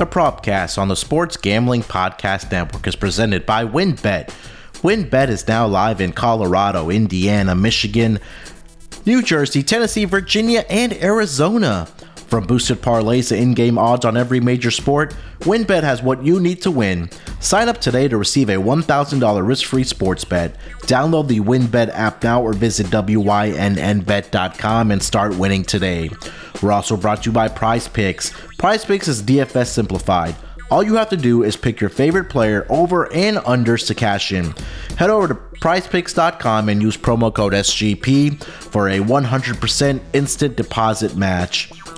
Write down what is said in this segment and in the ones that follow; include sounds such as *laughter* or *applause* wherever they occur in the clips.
The Propcast on the Sports Gambling Podcast Network is presented by WynnBET. WynnBET is now live in Colorado, Indiana, Michigan, New Jersey, Tennessee, Virginia, and Arizona. From boosted parlays to in game odds on every major sport, WynnBET has what you need to win. Sign up today to receive a $1,000 risk free sports bet. Download the WynnBET app now or visit WYNNBet.com and start winning today. We're also brought to you by Prize Picks. Prize Picks is DFS simplified. All you have to do is pick your favorite player over and unders to cash in. Head over to prizepicks.com and use promo code SGP for a 100% instant deposit match.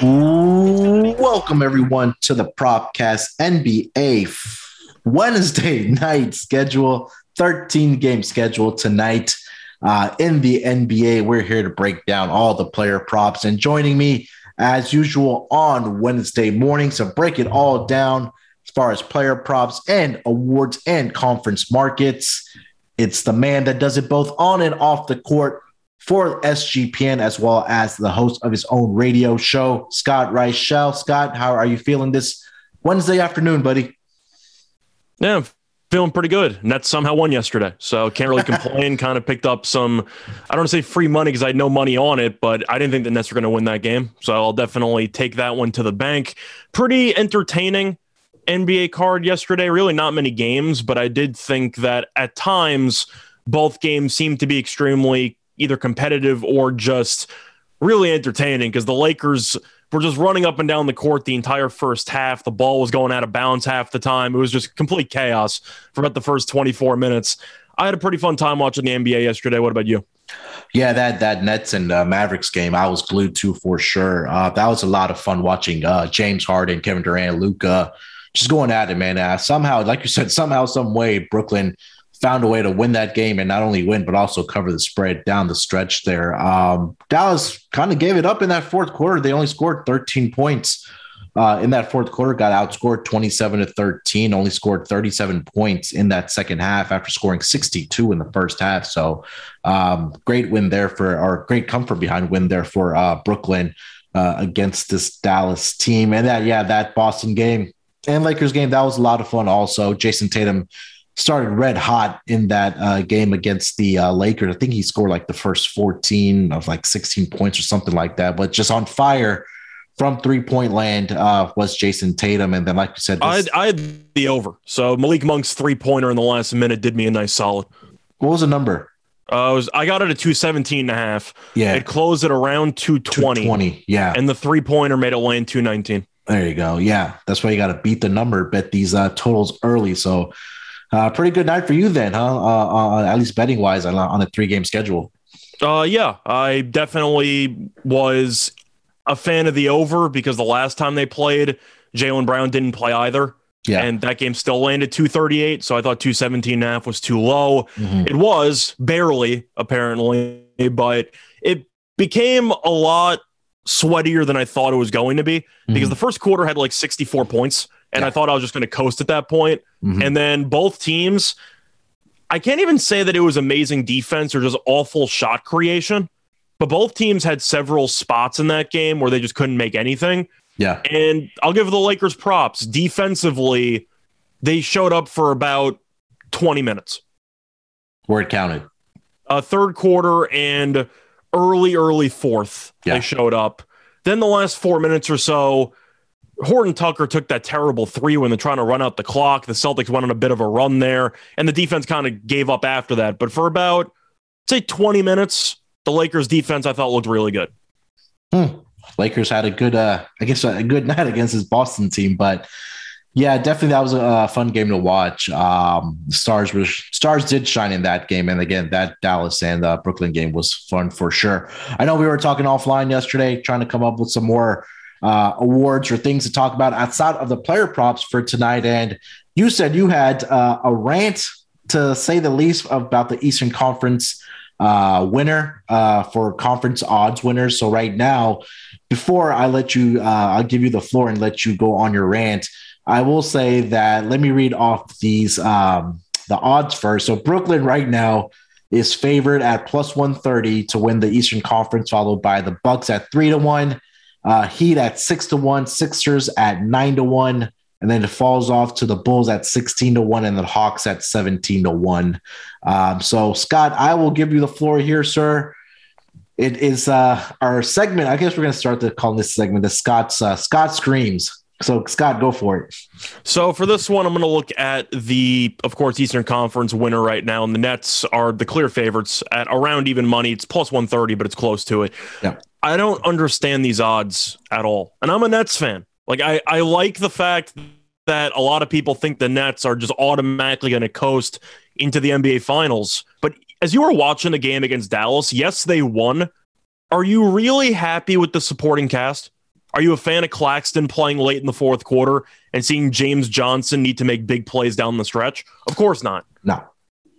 Welcome everyone to the Propcast NBA Wednesday *laughs* night schedule, 13 game schedule tonight uh, in the NBA. We're here to break down all the player props and joining me as usual on Wednesday morning to break it all down as far as player props and awards and conference markets. It's the man that does it both on and off the court for SGPN as well as the host of his own radio show, Scott Reichel. Scott, how are you feeling this Wednesday afternoon, buddy? Yeah, I'm feeling pretty good. Nets somehow won yesterday, so can't really complain. *laughs* kind of picked up some, I don't want to say free money because I had no money on it, but I didn't think the Nets were going to win that game. So I'll definitely take that one to the bank. Pretty entertaining NBA card yesterday. Really not many games, but I did think that at times both games seemed to be extremely either competitive or just really entertaining because the Lakers were just running up and down the court the entire first half. The ball was going out of bounds half the time. It was just complete chaos for about the first 24 minutes. I had a pretty fun time watching the NBA yesterday. What about you? Yeah, that that Nets and uh, Mavericks game, I was glued to for sure. Uh, that was a lot of fun watching uh, James Harden, Kevin Durant, Luka, just going at it, man. Uh, somehow, like you said, somehow, some way, Brooklyn found a way to win that game and not only win but also cover the spread down the stretch there. Um, Dallas kind of gave it up in that fourth quarter. They only scored 13 points uh, in that fourth quarter. Got outscored 27 to 13. Only scored 37 points in that second half after scoring 62 in the first half. So um, great win there for or great comfort behind win there for uh, Brooklyn uh, against this Dallas team. And that yeah that Boston game and Lakers game that was a lot of fun. Also, Jayson Tatum started red hot in that uh, game against the uh, Lakers. I think he scored like the first 14 of like 16 points or something like that, but just on fire from three point land uh, was Jayson Tatum. And then, like you said, I this, had, I had the over. So Malik Monk's three pointer in the last minute did me a nice solid. what was the number? Uh, I, was, I got it at 217 and a half. Yeah. It closed at around 220. 20. Yeah. And the three pointer made it land 219. There you go. Yeah. That's why you got to beat the number, bet these uh, totals early. So, uh, pretty good night for you then, huh? Uh, uh, at least betting wise on, on a three game schedule. Uh, yeah, I definitely was a fan of the over because the last time they played, Jaylen Brown didn't play either. Yeah. And that game still landed 238. So I thought 217 and a half was too low. Mhm. It was barely, apparently, but it became a lot sweatier than I thought it was going to be because Mhm. the first quarter had like 64 points. And Yeah. I thought I was just going to coast at that point. Mhm. And then both teams, I can't even say that it was amazing defense or just awful shot creation, but both teams had several spots in that game where they just couldn't make anything. Yeah. And I'll give the Lakers props. Defensively, they showed up for about 20 minutes. Where it counted. Uh, third quarter and early, early fourth, Yeah. they showed up. Then the last four minutes or so, Horton Tucker took that terrible three when they're trying to run out the clock. The Celtics went on a bit of a run there, and the defense kind of gave up after that. But for about, say, 20 minutes, the Lakers defense I thought looked really good. Lakers had a good, uh, I guess, a good *laughs* night against his Boston team, but yeah, definitely that was a, fun game to watch. Um, stars were stars did shine in that game, and again, that Dallas and uh, Brooklyn game was fun for sure. I know we were talking offline yesterday, trying to come up with some more uh, awards or things to talk about outside of the player props for tonight, and you said you had uh, a rant to say the least about the Eastern Conference uh, winner uh, for conference odds winners. So right now, before I let you, uh, I'll give you the floor and let you go on your rant. I will say that let me read off these um, the odds first. So Brooklyn right now is favored at plus 130 to win the Eastern Conference, followed by the Bucks at three to one, uh, Heat at six to one, Sixers at nine to one, and then it falls off to the Bulls at 16 to one, and the Hawks at 17 to one. Um, so Scott, I will give you the floor here, sir. It is uh, our segment. I guess we're going to start to call this segment the Scott's uh, Scott screams. So Scott, go for it. So for this one, I'm going to look at the, of course, Eastern Conference winner right now, and the Nets are the clear favorites at around even money. It's plus 130, but it's close to it. Yeah. I don't understand these odds at all, and I'm a Nets fan. Like I, I like the fact that a lot of people think the Nets are just automatically going to coast into the NBA Finals. But as you were watching the game against Dallas, yes, they won. Are you really happy with the supporting cast? Are you a fan of Claxton playing late in the fourth quarter and seeing James Johnson need to make big plays down the stretch? Of course not. No.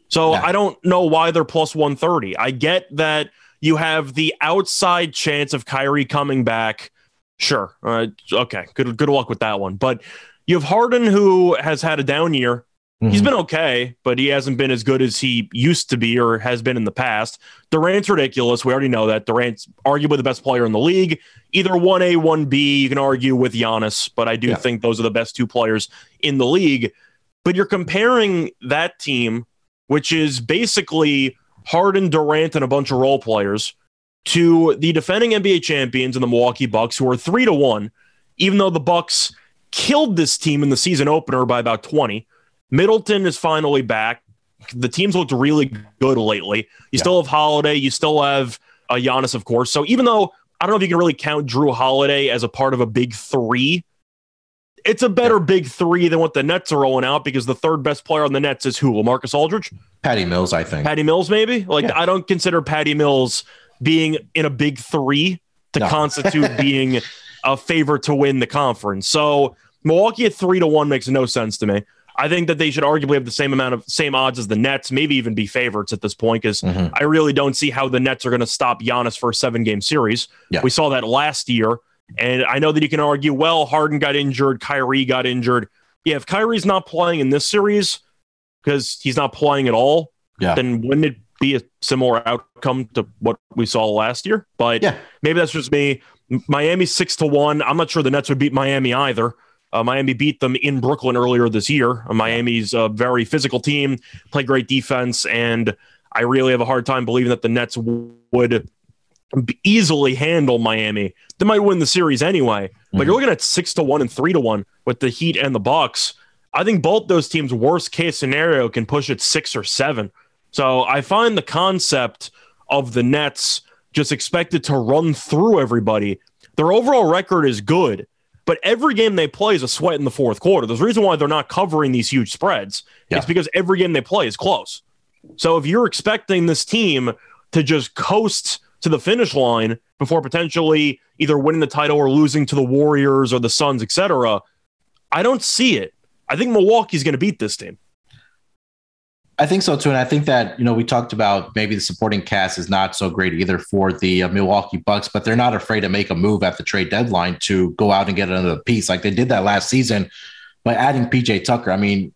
So No. I don't know why they're plus 130. I get that you have the outside chance of Kyrie coming back. Sure. Uh, okay. Good good luck with that one. But you have Harden who has had a down year. He's Mhm. been okay, but he hasn't been as good as he used to be or has been in the past. Durant's ridiculous. We already know that. Durant's arguably the best player in the league. Either 1A, 1B. You can argue with Giannis, but I do Yeah. think those are the best two players in the league. But you're comparing that team, which is basically Harden, Durant, and a bunch of role players, to the defending NBA champions in the Milwaukee Bucks, who are three to one, even though the Bucks killed this team in the season opener by about 20. Middleton is finally back. The team's looked really good lately. You Yeah. still have Holiday. You still have uh, Giannis, of course. So even though I don't know if you can really count Jrue Holiday as a part of a big three, it's a better big three than what the Nets are rolling out because the third best player on the Nets is who? Marcus Aldridge? Patty Mills, I think. Patty Mills, maybe? Like, Yeah. I don't consider Patty Mills being in a big three to No. constitute *laughs* being a favorite to win the conference. So Milwaukee at three to one makes no sense to me. I think that they should arguably have the same amount of same odds as the Nets, maybe even be favorites at this point, because Mhm. I really don't see how the Nets are going to stop Giannis for a seven game series. Yeah. We saw that last year. And I know that you can argue, well, Harden got injured, Kyrie got injured. Yeah, if Kyrie's not playing in this series because he's not playing at all, Yeah. then wouldn't it be a similar outcome to what we saw last year? But Yeah. maybe that's just me. Miami six to one. I'm not sure the Nets would beat Miami either. Uh, Miami beat them in Brooklyn earlier this year. Uh, Miami's a very physical team, play great defense, and I really have a hard time believing that the Nets would easily handle Miami. They might win the series anyway, but you're mhm. looking at six to one and three to one with the Heat and the Bucks. I think both those teams, worst case scenario, can push it six or seven. So I find the concept of the Nets just expected to run through everybody. Their overall record is good, but every game they play is a sweat in the fourth quarter. There's a reason why they're not covering these huge spreads. Yeah. It's because every game they play is close. So if you're expecting this team to just coast to the finish line before potentially either winning the title or losing to the Warriors or the Suns, etc., I don't see it. I think Milwaukee's going to beat this team. I think so too, and I think that you know we talked about maybe the supporting cast is not so great either for the uh, Milwaukee Bucks, but they're not afraid to make a move at the trade deadline to go out and get another piece, like they did that last season by adding PJ Tucker. I mean,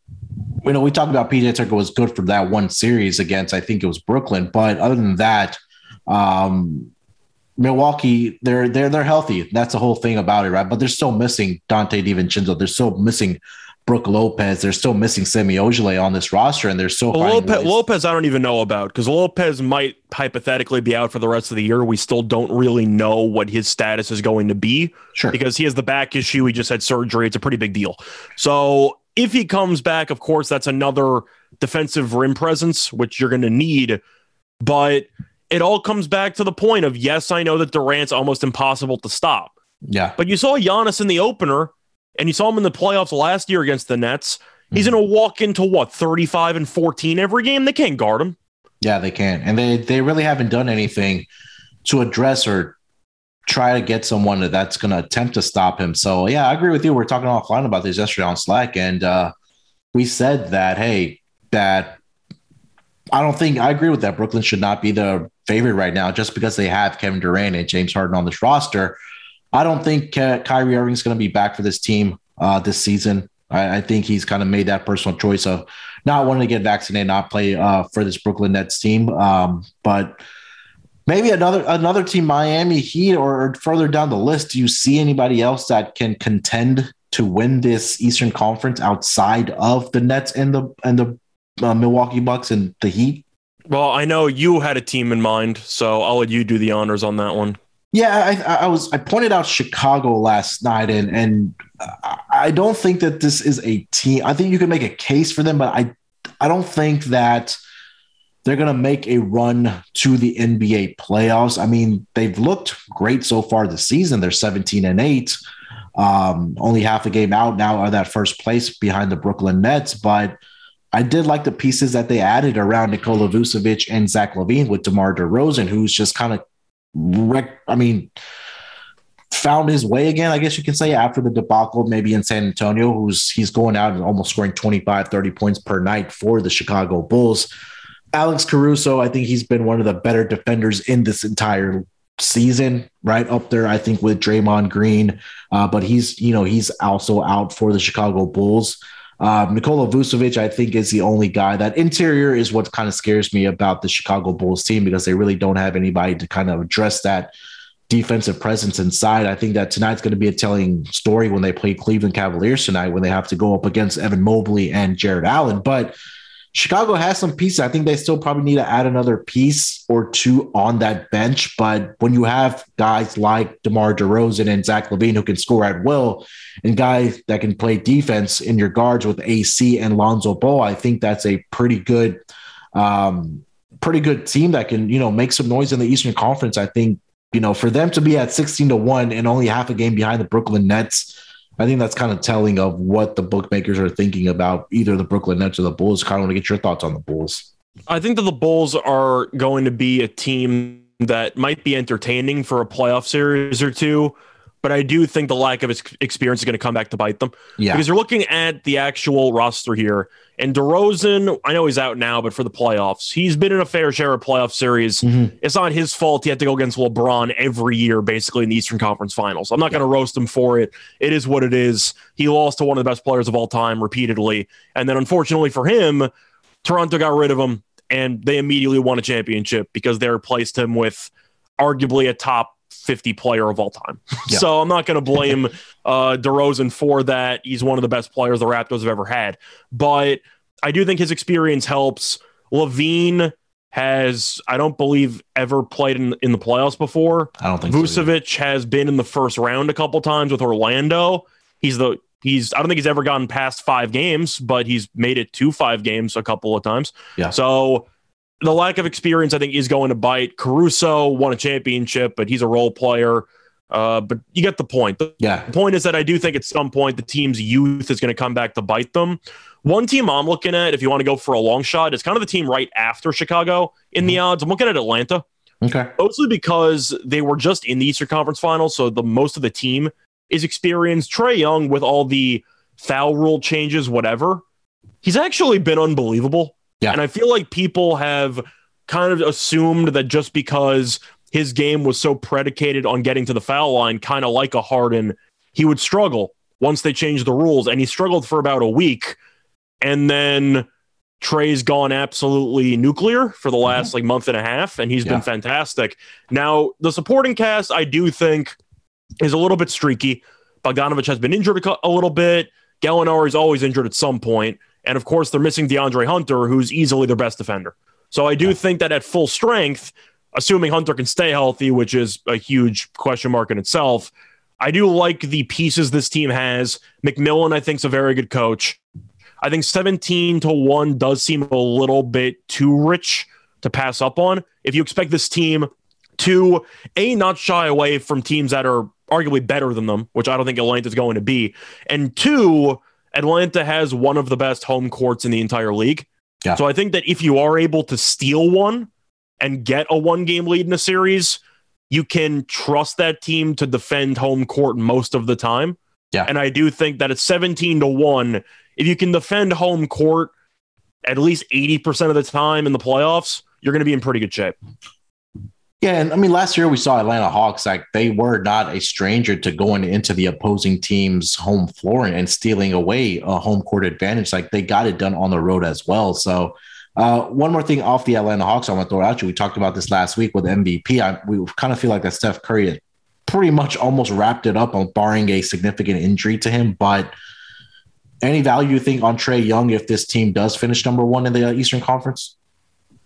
you know, we talked about PJ Tucker was good for that one series against I think it was Brooklyn, but other than that, um, Milwaukee, they're they're they're healthy. That's the whole thing about it, right? But they're still missing Donte DiVincenzo. They're still missing Brook Lopez. They're still missing Semi Ojeleye on this roster, and they're still Well, Lopez, Lopez, I don't even know about because Lopez might hypothetically be out for the rest of the year. We still don't really know what his status is going to be Sure. because he has the back issue. He just had surgery. It's a pretty big deal. So if he comes back, of course, that's another defensive rim presence, which you're going to need. But it all comes back to the point of yes, I know that Durant's almost impossible to stop. yeah, But you saw Giannis in the opener, and you saw him in the playoffs last year against the Nets. He's going to walk into what 35 and 14 every game. They can't guard him. yeah, they can, and they they really haven't done anything to address or try to get someone that's going to attempt to stop him. So yeah, I agree with you. We are talking offline about this yesterday on Slack, and uh, we said that hey, that I don't think I agree with that. Brooklyn should not be the favorite right now just because they have Kevin Durant and James Harden on this roster. I don't think uh, Kyrie Irving is going to be back for this team uh, this season. I, I think he's kind of made that personal choice of not wanting to get vaccinated, not play uh, for this Brooklyn Nets team. Um, but maybe another another team, Miami Heat, or, or further down the list. Do you see anybody else that can contend to win this Eastern Conference outside of the Nets and the and the uh, Milwaukee Bucks and the Heat? Well, I know you had a team in mind, so I'll let you do the honors on that one. Yeah, I, I was. I pointed out Chicago last night, and and I- don't think that this is a team. I think you can make a case for them, but I I don't think that they're going to make a run to the NBA playoffs. I mean, they've looked great so far this season. They're 17 and 8. Um, only half a game out now are that first place behind the Brooklyn Nets, but I did like the pieces that they added around Nikola Vucevic and Zach LaVine with DeMar DeRozan, who's just kind of rec- I mean, found his way again, I guess you can say, after the debacle, maybe in San Antonio, who's he's going out and almost scoring 25, 30 points per night for the Chicago Bulls. Alex Caruso, I think he's been one of the better defenders in this entire season, right up there, I think, with Draymond Green. Uh, but he's, you know, he's also out for the Chicago Bulls. Um, Nikola Vucevic, I think, is the only guy that interior is what kind of scares me about the Chicago Bulls team because they really don't have anybody to kind of address that defensive presence inside. I think that tonight's going to be a telling story when they play Cleveland Cavaliers tonight when they have to go up against Evan Mobley and Jarrett Allen. But Chicago has some pieces. I think they still probably need to add another piece or two on that bench. But when you have guys like DeMar DeRozan and Zach LaVine who can score at will, and guys that can play defense in your guards with AC and Lonzo Ball, I think that's a pretty good, um, pretty good team that can you know make some noise in the Eastern Conference. I think you know for them to be at sixteen to one and only half a game behind the Brooklyn Nets. I think that's kind of telling of what the bookmakers are thinking about either the Brooklyn Nets or the Bulls. Kind of want to get your thoughts on the Bulls. I think that the Bulls are going to be a team that might be entertaining for a playoff series or two, but I do think the lack of ex- experience is going to come back to bite them. Yeah, Because you're looking at the actual roster here, and DeRozan, I know he's out now, but for the playoffs, he's been in a fair share of playoff series. Mhm. It's not his fault he had to go against LeBron every year, basically in the Eastern Conference Finals. I'm not going to roast him for it. It is what it is. He lost to one of the best players of all time repeatedly, and then unfortunately for him, Toronto got rid of him, and they immediately won a championship because they replaced him with arguably a top 50 player of all time. *laughs* Yeah. so I'm not going to blame *laughs* uh, DeRozan for that. He's one of the best players the Raptors have ever had. But I do think his experience helps. LaVine has, I don't believe, ever played in, in the playoffs before. I don't think so. Vucevic has been in the first round a couple times with Orlando. He's the he's I don't think he's ever gotten past five games, but he's made it to five games a couple of times. Yeah. So the lack of experience, I think, is going to bite. Caruso won a championship, but he's a role player. Uh, but you get the point. The Yeah, point is that I do think at some point the team's youth is going to come back to bite them. One team I'm looking at, if you want to go for a long shot, is kind of the team right after Chicago in the odds. I'm looking at Atlanta okay, mostly because they were just in the Eastern Conference Finals, so the most of the team is experienced. Trae Young, with all the foul rule changes, whatever, he's actually been unbelievable. Yeah. and I feel like people have kind of assumed that just because his game was so predicated on getting to the foul line, kind of like a Harden, he would struggle once they changed the rules, and he struggled for about a week, and then Trae's gone absolutely nuclear for the last mm-hmm. like month and a half, and he's Yeah. been fantastic. Now, the supporting cast, I do think, is a little bit streaky. Bogdanovich has been injured a, a little bit. Gallinari is always injured at some point, and of course, they're missing DeAndre Hunter, who's easily their best defender. So I do think that at full strength, assuming Hunter can stay healthy, which is a huge question mark in itself, I do like the pieces this team has. McMillan, I think, is a very good coach. I think 17 to 1 does seem a little bit too rich to pass up on. If you expect this team to A, not shy away from teams that are arguably better than them, which I don't think Atlanta's going to be, and two, Atlanta has one of the best home courts in the entire league. Yeah. So I think that if you are able to steal one and get a one game lead in a series, you can trust that team to defend home court most of the time. Yeah. And I do think that at 17 to 1, if you can defend home court at least 80% of the time in the playoffs, you're going to be in pretty good shape. Yeah, and I mean, last year we saw Atlanta Hawks like they were not a stranger to going into the opposing team's home floor and stealing away a home court advantage. Like they got it done on the road as well. So, uh, one more thing off the Atlanta Hawks, I want to throw out you. We talked about this last week with MVP. I, we kind of feel like that Steph Curry pretty much almost wrapped it up, on barring a significant injury to him. But any value you think on Trae Young if this team does finish number one in the uh, Eastern Conference?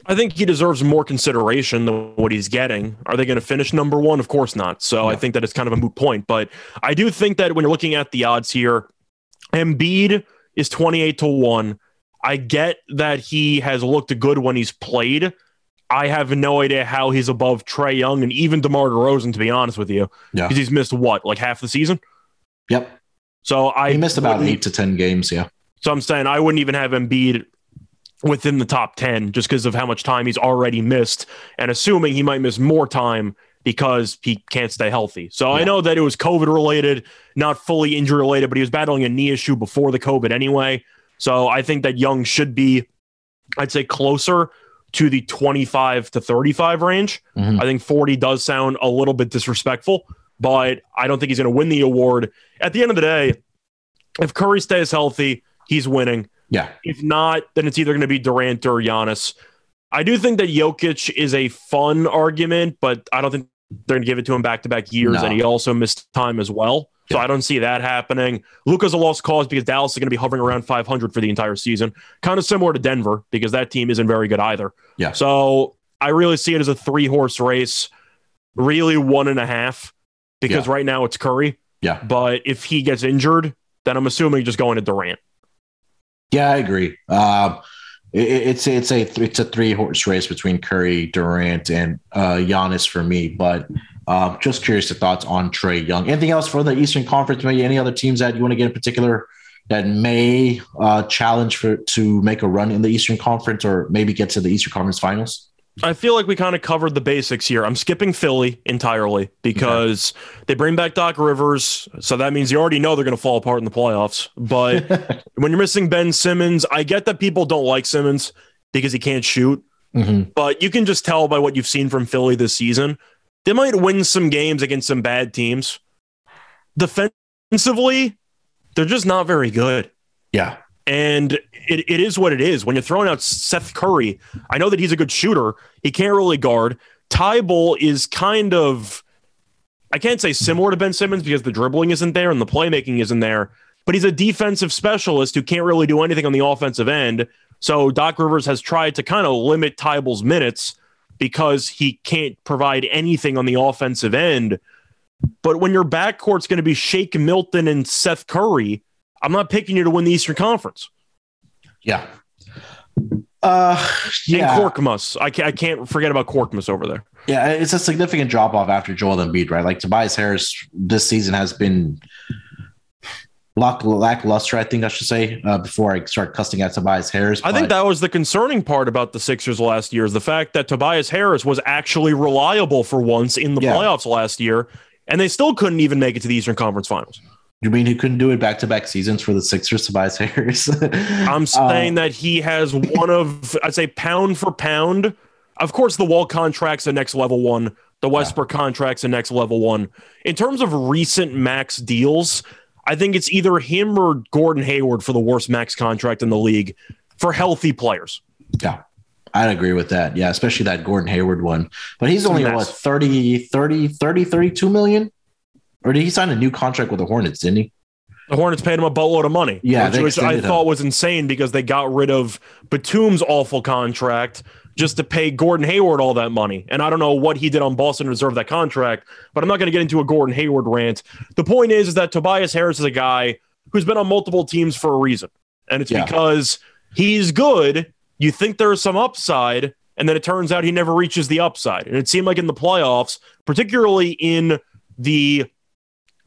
I think he deserves more consideration than what he's getting. Are they going to finish number one? Of course not. So I think that it's kind of a moot point. But I do think that when you're looking at the odds here, Embiid is 28 to 1. I get that he has looked good when he's played. I have no idea how he's above Trae Young and even DeMar DeRozan, to be honest with you. Yeah. Because he's missed what, like half the season? Yep. So I He missed about eight to 10 games. Yeah. so I'm saying I wouldn't even have Embiid within the top 10 just because of how much time he's already missed and assuming he might miss more time because he can't stay healthy. So I know that it was COVID related, not fully injury related, but he was battling a knee issue before the COVID anyway. So I think that Young should be, I'd say, closer to the 25 to 35 range. Mhm. I think 40 does sound a little bit disrespectful, but I don't think he's going to win the award. At the end of the day, if Curry stays healthy, he's winning. Yeah. If not, then it's either going to be Durant or Giannis. I do think that Jokic is a fun argument, but I don't think they're going to give it to him back to back years, No. and he also missed time as well. So Yeah. I don't see that happening. Luka's a lost cause because Dallas is going to be hovering around 500 for the entire season, kind of similar to Denver because that team isn't very good either. Yeah. So I really see it as a three horse race, really one and a half, because right now it's Curry. Yeah. But if he gets injured, then I'm assuming just going to Durant. Yeah, I agree. Um, it, it's it's a it's a three horse race between Curry, Durant, and uh, Giannis for me. But um, just curious your thoughts on Trae Young. Anything else for the Eastern Conference? Maybe any other teams that you want to get in particular that may uh, challenge for to make a run in the Eastern Conference or maybe get to the Eastern Conference Finals? I feel like we kind of covered the basics here. I'm skipping Philly entirely because they bring back Doc Rivers. So that means you already know they're going to fall apart in the playoffs. But *laughs* when you're missing Ben Simmons, I get that people don't like Simmons because he can't shoot. Mhm. But you can just tell by what you've seen from Philly this season. They might win some games against some bad teams. Defensively, they're just not very good. Yeah, And it, it is what it is. When you're throwing out Seth Curry, I know that he's a good shooter. He can't really guard. Thybulle is kind of, I can't say similar to Ben Simmons because the dribbling isn't there and the playmaking isn't there, but he's a defensive specialist who can't really do anything on the offensive end. So Doc Rivers has tried to kind of limit Thybulle's minutes because he can't provide anything on the offensive end. But when your backcourt's going to be Shake Milton and Seth Curry, I'm not picking you to win the Eastern Conference. yeah. Uh, yeah. And Korkmaz. I can't, I can't forget about Korkmaz over there. Yeah, it's a significant drop off after Joel Embiid, right? Like Tobias Harris this season has been lack, lackluster, I think I should say, uh, before I start cussing at Tobias Harris. I think that was the concerning part about the Sixers last year is the fact that Tobias Harris was actually reliable for once in the Yeah. playoffs last year, and they still couldn't even make it to the Eastern Conference Finals. You mean he couldn't do it back to back seasons for the Sixers, Tobias *laughs* Harris? I'm Uh, saying that he has one of, I'd say, pound for pound. Of course, the Wall contract's a next level one. The Westbrook contract's a next level one. In terms of recent max deals, I think it's either him or Gordon Hayward for the worst max contract in the league. for healthy players. Yeah. I'd agree with that. Yeah, especially that Gordon Hayward one. But he's only what 30 30 30 32 million? Or did he sign a new contract with the Hornets, didn't he? The Hornets paid him a boatload of money, Yeah, which, which I him. thought was insane because they got rid of Batum's awful contract just to pay Gordon Hayward all that money. And I don't know what he did on Boston to deserve that contract, but I'm not going to get into a Gordon Hayward rant. The point is, is that Tobias Harris is a guy who's been on multiple teams for a reason, and it's Yeah. because he's good. You think there's some upside, and then it turns out he never reaches the upside. And it seemed like in the playoffs, particularly in the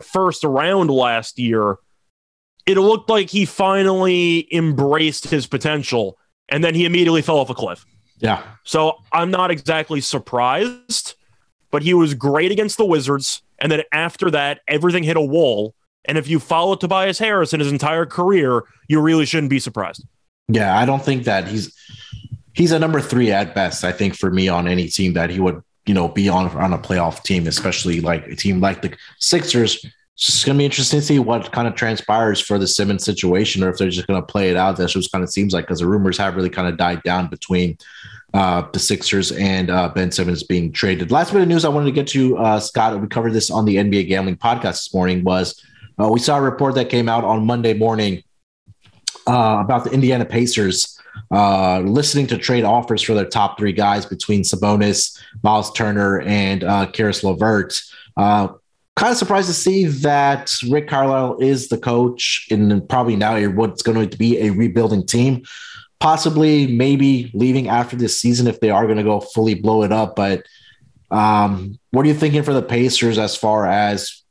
first round last year, it looked like he finally embraced his potential and then he immediately fell off a cliff. Yeah. So I'm not exactly surprised, but he was great against the Wizards. And then after that, everything hit a wall. And if you follow Tobias Harris in his entire career, you really shouldn't be surprised. Yeah, I don't think that he's he's a number three at best. I think for me on any team that he would you know be on on a playoff team, especially like a team like the Sixers. It's gonna be interesting to see what kind of transpires for the Simmons situation, or if they're just gonna play it out. That's what kind of seems like because the rumors have really kind of died down between uh, the Sixers and uh, Ben Simmons being traded. Last bit of news I wanted to get to, uh, Scott. We covered this on the NBA Gambling Podcast this morning. Was uh, we saw a report that came out on Monday morning uh, about the Indiana Pacers uh, listening to trade offers for their top three guys between Sabonis, Miles Turner, and uh, Caris. Uh, kind of surprised to see that Rick Carlisle is the coach and probably now what's going to be a rebuilding team. Possibly, maybe leaving after this season if they are going to go fully blow it up. But um, what are you thinking for the Pacers as far as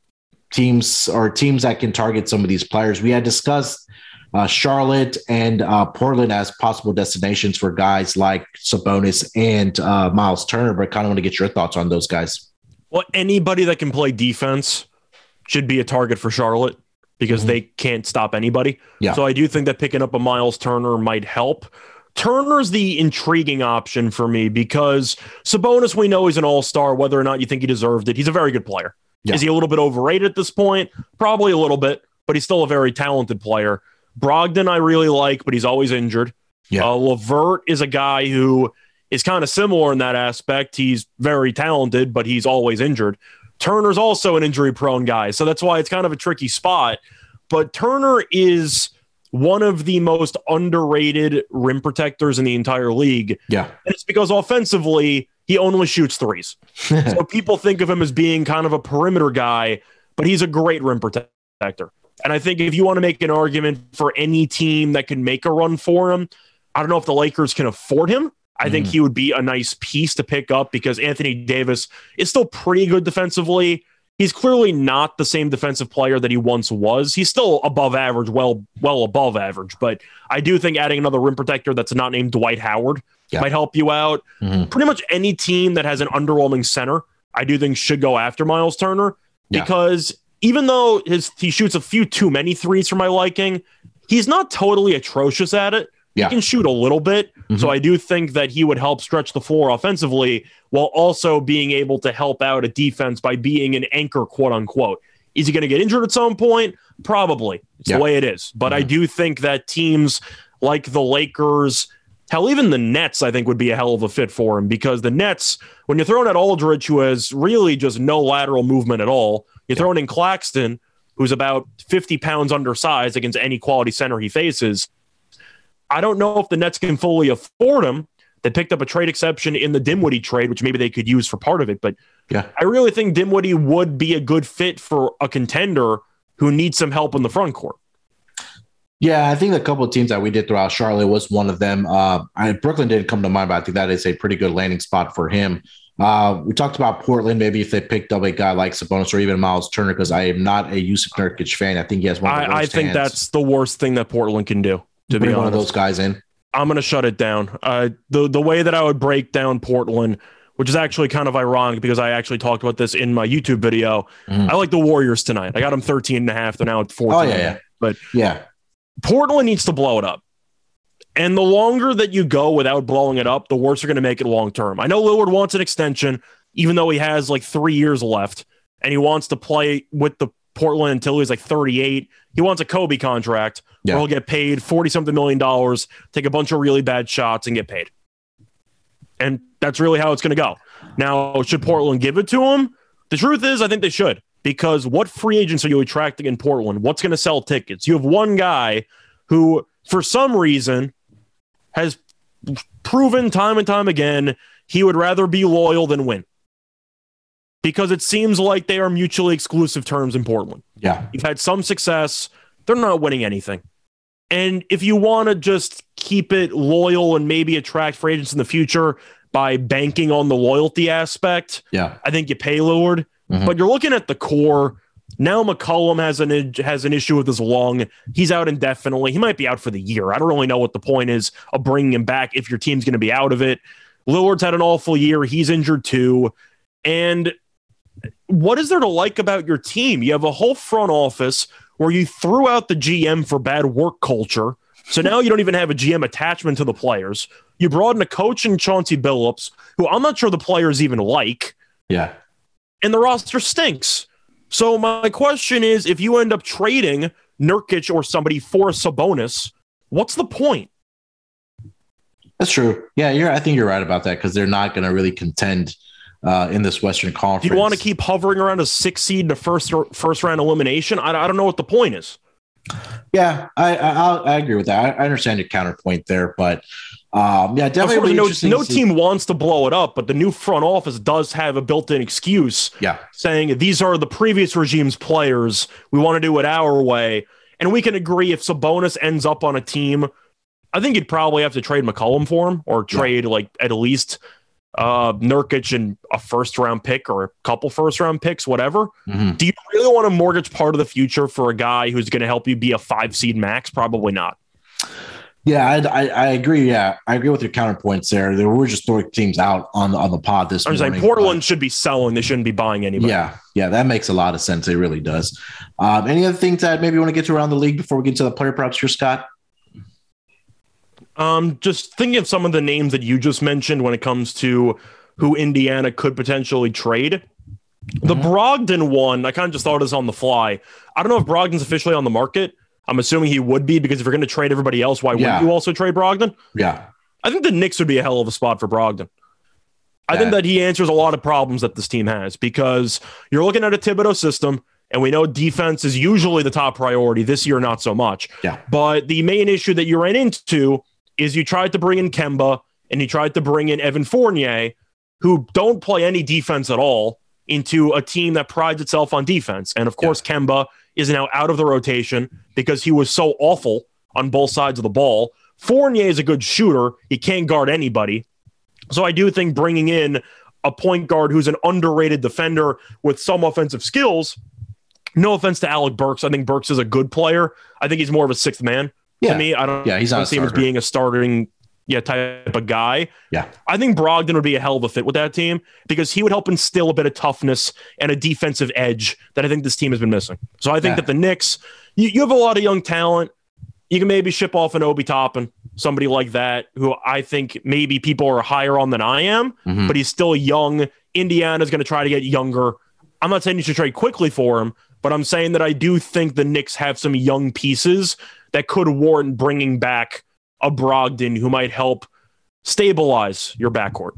teams or teams that can target some of these players? We had discussed uh, Charlotte and uh, Portland as possible destinations for guys like Sabonis and uh, Miles Turner, but I kind of want to get your thoughts on those guys. Well, anybody that can play defense should be a target for Charlotte because Mhm. they can't stop anybody. Yeah. So I do think that picking up a Miles Turner might help. Turner's the intriguing option for me because Sabonis, we know he's an all star, whether or not you think he deserved it. He's a very good player. Yeah. Is he a little bit overrated at this point? Probably a little bit, but he's still a very talented player. Brogdon, I really like, but he's always injured. Yeah. Uh, Levert is a guy who is kind of similar in that aspect. He's very talented, but he's always injured. Turner's also an injury prone guy. So that's why it's kind of a tricky spot. But Turner is one of the most underrated rim protectors in the entire league. Yeah. And it's because offensively, he only shoots threes. *laughs* so people think of him as being kind of a perimeter guy, but he's a great rim protector. And I think if you want to make an argument for any team that can make a run for him, I don't know if the Lakers can afford him. I think he would be a nice piece to pick up because Anthony Davis is still pretty good defensively. He's clearly not the same defensive player that he once was. He's still above average, well, well above average. But I do think adding another rim protector that's not named Dwight Howard Yeah. might help you out. Mhm. Pretty much any team that has an underwhelming center, I do think should go after Miles Turner because even though his he shoots a few too many threes for my liking, he's not totally atrocious at it. Yeah. He can shoot a little bit. Mhm. So I do think that he would help stretch the floor offensively while also being able to help out a defense by being an anchor, quote unquote. Is he going to get injured at some point? Probably. It's Yeah. the way it is. But I do think that teams like the Lakers, hell, even the Nets, I think would be a hell of a fit for him because the Nets, when you're throwing at Aldridge, who has really just no lateral movement at all, you're throwing in Claxton, who's about 50 pounds undersized against any quality center he faces. I don't know if the Nets can fully afford him. They picked up a trade exception in the Dinwiddie trade, which maybe they could use for part of it. But Yeah. I really think Dinwiddie would be a good fit for a contender who needs some help in the front court. Yeah, I think a couple of teams that we did throughout Charlotte was one of them. Uh, I, Brooklyn didn't come to mind, but I think that is a pretty good landing spot for him. Uh, we talked about Portland, maybe if they picked up a guy like Sabonis or even Miles Turner, because I am not a Jusuf Nurkic fan. I think he has one of the I, I think hands. that's the worst thing that Portland can do, to be Bring one of those guys in. I'm going to shut it down. Uh, the the way that I would break down Portland, which is actually kind of ironic because I actually talked about this in my YouTube video. Mhm. I like the Warriors tonight. I got them 13 and a half. They're now at 14. Oh, yeah, yeah. But Yeah. Portland needs to blow it up. And the longer that you go without blowing it up, the worse you're going to make it long term. I know Lillard wants an extension, even though he has like three years left, and he wants to play with the Portland until he's like 38. He wants a Kobe contract Yeah. where he'll get paid 40 something million dollars, take a bunch of really bad shots, and get paid. And that's really how it's going to go. Now, should Portland give it to him? The truth is, I think they should because what free agents are you attracting in Portland? What's going to sell tickets? You have one guy who, for some reason, has proven time and time again he would rather be loyal than win because it seems like they are mutually exclusive terms in Portland. Yeah. You've had some success, they're not winning anything. And if you want to just keep it loyal and maybe attract free agents in the future by banking on the loyalty aspect, Yeah. I think you pay Lillard. Mhm. But you're looking at the core. Now McCollum has an has an issue with his lung. He's out indefinitely. He might be out for the year. I don't really know what the point is of bringing him back if your team's going to be out of it. Lillard's had an awful year. He's injured too. And what is there to like about your team? You have a whole front office where you threw out the GM for bad work culture. So now you don't even have a GM attachment to the players. You brought in a coach in Chauncey Billups, who I'm not sure the players even like Yeah. and the roster stinks. So my question is, if you end up trading Nurkic or somebody for a Sabonis, what's the point? That's true. Yeah, you're. I think you're right about that because they're not going to really contend uh, in this Western Conference. Do you want to keep hovering around a six seed in a first first round elimination? I, I don't know what the point is. Yeah, I I, I agree with that. I, I understand your counterpoint there, but um, yeah, definitely. no, no team wants to blow it up, but the new front office does have a built-in excuse Yeah, saying these are the previous regime's players. We want to do it our way. And we can agree if Sabonis ends up on a team, I think you'd probably have to trade McCollum for him or trade like at least uh Nurkic and a first round pick or a couple first round picks, whatever. Mhm. Do you really want to mortgage part of the future for a guy who's going to help you be a five seed max? Probably not. Yeah, I, I I agree. Yeah, I agree with your counterpoints there. There were just throwing teams out on the on the pod this I'm morning. saying Portland should be selling. They shouldn't be buying anybody. Yeah, yeah, that makes a lot of sense. It really does. Um, any other things that maybe you want to get to around the league before we get to the player props here, Scott? Um, just thinking of some of the names that you just mentioned when it comes to who Indiana could potentially trade. The Mhm. Brogdon one, I kind of just thought of this on the fly. I don't know if Brogdon's officially on the market. I'm assuming he would be because if you're going to trade everybody else, why Yeah. wouldn't you also trade Brogdon? Yeah, I think the Knicks would be a hell of a spot for Brogdon. I think that he answers a lot of problems that this team has because you're looking at a Thibodeau system, and we know defense is usually the top priority. This year, not so much. Yeah. But the main issue that you ran into is you tried to bring in Kemba and you tried to bring in Evan Fournier, who don't play any defense at all, into a team that prides itself on defense. And of course, Kemba is now out of the rotation because he was so awful on both sides of the ball. Fournier is a good shooter. He can't guard anybody. So I do think bringing in a point guard who's an underrated defender with some offensive skills. No offense to Alec Burks. I think Burks is a good player. I think he's more of a sixth man yeah, to me. I don't, yeah. He's I don't see him as being a starting yeah, type of guy. Yeah. I think Brogdon would be a hell of a fit with that team because he would help instill a bit of toughness and a defensive edge that I think this team has been missing. So I think Yeah. that the Knicks, you, you have a lot of young talent. You can maybe ship off an Obi Toppin, somebody like that, who I think maybe people are higher on than I am, Mhm. but he's still young. Indiana's going to try to get younger. I'm not saying you should trade quickly for him, but I'm saying that I do think the Knicks have some young pieces that could warrant bringing back a Brogdon who might help stabilize your backcourt.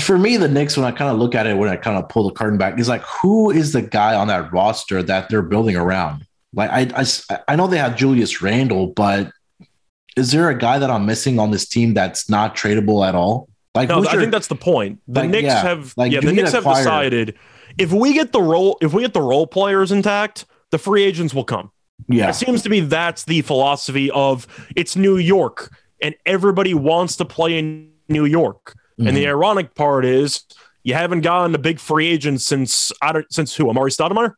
for me, the Knicks, when I kind of look at it, when I kind of pull the curtain back, is like, who is the guy on that roster that they're building around? Like, I, I, I know they have Julius Randle, but is there a guy that I'm missing on this team that's not tradable at all? Like, No, I your- think that's the point. The Like, Knicks yeah, have like, yeah, the Knicks to have decided if we get the role if we get the role players intact, the free agents will come. Yeah, It seems to be that's the philosophy of it's New York and everybody wants to play in New York. And Mm-hmm. the ironic part is you haven't gotten a big free agent since I don't since who Amar'e Stoudemire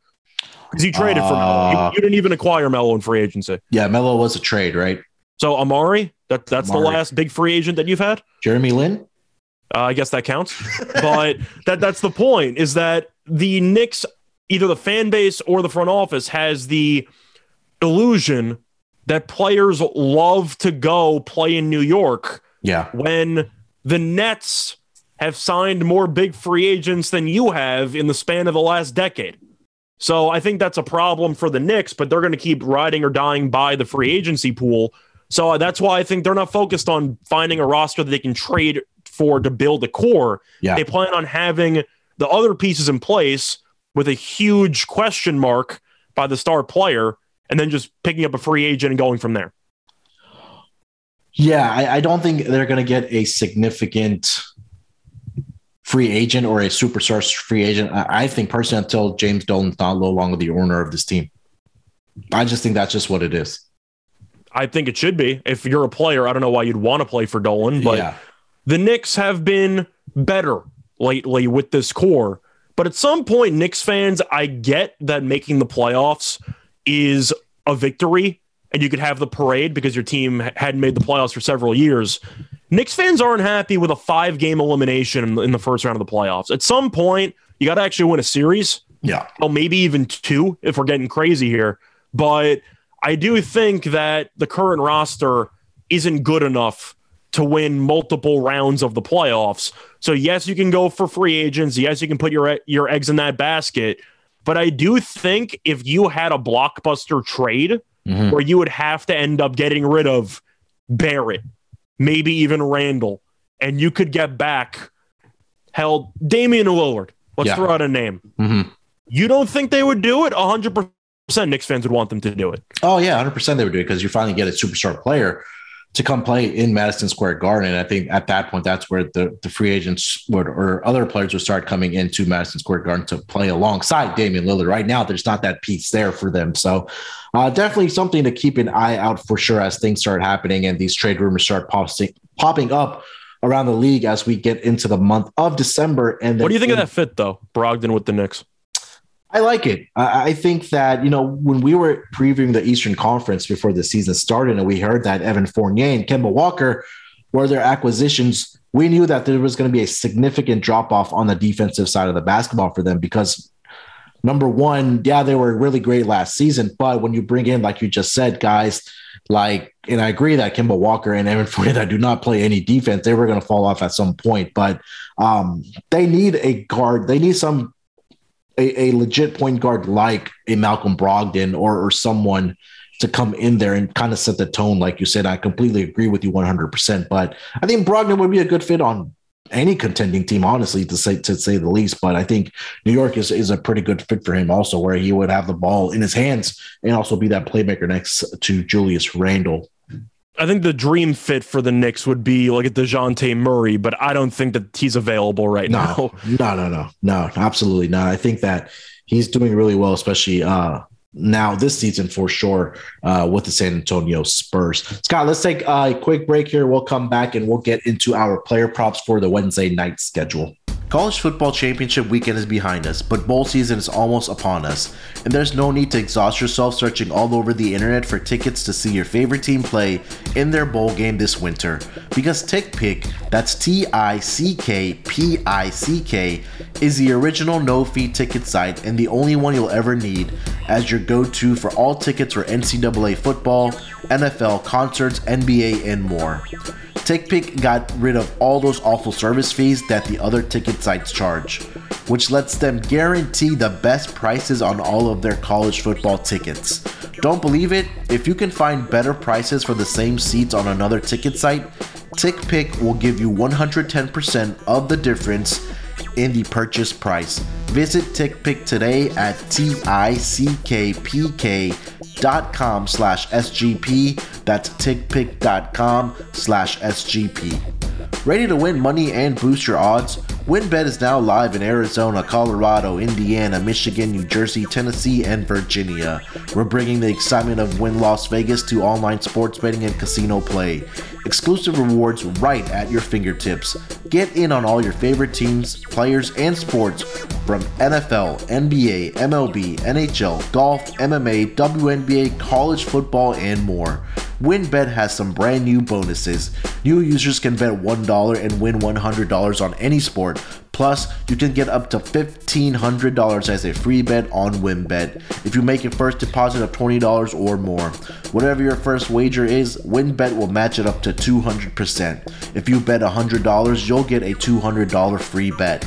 because you traded for Melo. You, Uh, you didn't even acquire Melo in free agency. yeah. Melo was a trade, right? So Amar'e, that that's the last big free agent that you've had. Jeremy Lin. Uh, I guess that counts. *laughs* but that that's the point is that the Knicks, either the fan base or the front office, has the illusion that players love to go play in New York Yeah, when the Nets have signed more big free agents than you have in the span of the last decade. So I think that's a problem for the Knicks, but they're going to keep riding or dying by the free agency pool. So that's why I think they're not focused on finding a roster that they can trade for to build a core. Yeah. They plan on having the other pieces in place with a huge question mark by the star player and then just picking up a free agent and going from there. Yeah, I, I don't think they're going to get a significant free agent or a superstar free agent. I, I think personally, until James Dolan's not no longer the owner of this team, I just think that's just what it is. I think it should be. If you're a player, I don't know why you'd want to play for Dolan, but yeah, the Knicks have been better lately with this core. But at some point, Knicks fans, I get that making the playoffs is a victory and you could have the parade because your team hadn't made the playoffs for several years. Knicks fans aren't happy with a five game elimination in the first round of the playoffs. At some point, you got to actually win a series. yeah, Well, maybe even two if we're getting crazy here. But I do think that the current roster isn't good enough to win multiple rounds of the playoffs. So yes, you can go for free agents. Yes, you can put your your eggs in that basket. But I do think if you had a blockbuster trade Mhm. where you would have to end up getting rid of Barrett, maybe even Randle, and you could get back held Damian Lillard. Let's Yeah. throw out a name. Mhm. You don't think they would do it? 100% Knicks fans would want them to do it. Oh yeah, hundred percent they would do it because you finally get a superstar player to come play in Madison Square Garden. And I think at that point, that's where the, the free agents would or other players would start coming into Madison Square Garden to play alongside Damian Lillard. Right now, there's not that piece there for them. So uh, definitely something to keep an eye out for sure as things start happening and these trade rumors start popping popping up around the league as we get into the month of December. And What do you think of that fit, though? Brogdon with the Knicks. I like it. I think that, you know, when we were previewing the Eastern Conference before the season started and we heard that Evan Fournier and Kemba Walker were their acquisitions, we knew that there was going to be a significant drop off on the defensive side of the basketball for them because number one, yeah, they were really great last season, but when you bring in, like you just said, guys, like, and I agree that Kemba Walker and Evan Fournier that do not play any defense, they were going to fall off at some point, but um, they need a guard. They need some a, a legit point guard like a Malcolm Brogdon or, or someone to come in there and kind of set the tone, like you said. I completely agree with you 100%. But I think Brogdon would be a good fit on any contending team, honestly, to say to say the least. But I think New York is, is a pretty good fit for him also, where he would have the ball in his hands and also be that playmaker next to Julius Randle. I think the dream fit for the Knicks would be like a Dejounte Murray, but I don't think that he's available right now. No, no, no, no, no, absolutely not. I think that he's doing really well, especially uh, now this season for sure uh, with the San Antonio Spurs. Scott, let's take a quick break here. We'll come back and we'll get into our player props for the Wednesday night schedule. College football championship weekend is behind us, but bowl season is almost upon us, and there's no need to exhaust yourself searching all over the internet for tickets to see your favorite team play in their bowl game this winter. Because TickPick, that's T I C K P I C K, is the original no fee ticket site and the only one you'll ever need as your go to for all tickets for NCAA football, NFL, concerts, NBA, and more. TickPick got rid of all those awful service fees that the other ticket sites charge, which lets them guarantee the best prices on all of their college football tickets. Don't believe it? If you can find better prices for the same seats on another ticket site, TickPick will give you 110% of the difference in the purchase price. Visit TickPick today at T-I-C-K-P-K.com slash SGP. That's tickpick.com slash SGP. Ready to win money and boost your odds? WynnBET is now live in Arizona, Colorado, Indiana, Michigan, New Jersey, Tennessee, and Virginia. We're bringing the excitement of Wynn Las Vegas to online sports betting and casino play. Exclusive rewards right at your fingertips. Get in on all your favorite teams, players, and sports from NFL, NBA, MLB, NHL, golf, MMA, WNBA, college football, and more. WynnBET has some brand new bonuses. New users can bet $1 and win $100 on any sport. Plus, you can get up to $1,500 as a free bet on WynnBET if you make a first deposit of $20 or more. Whatever your first wager is, WynnBET will match it up to 200%. If you bet $100, you'll get a $200 free bet.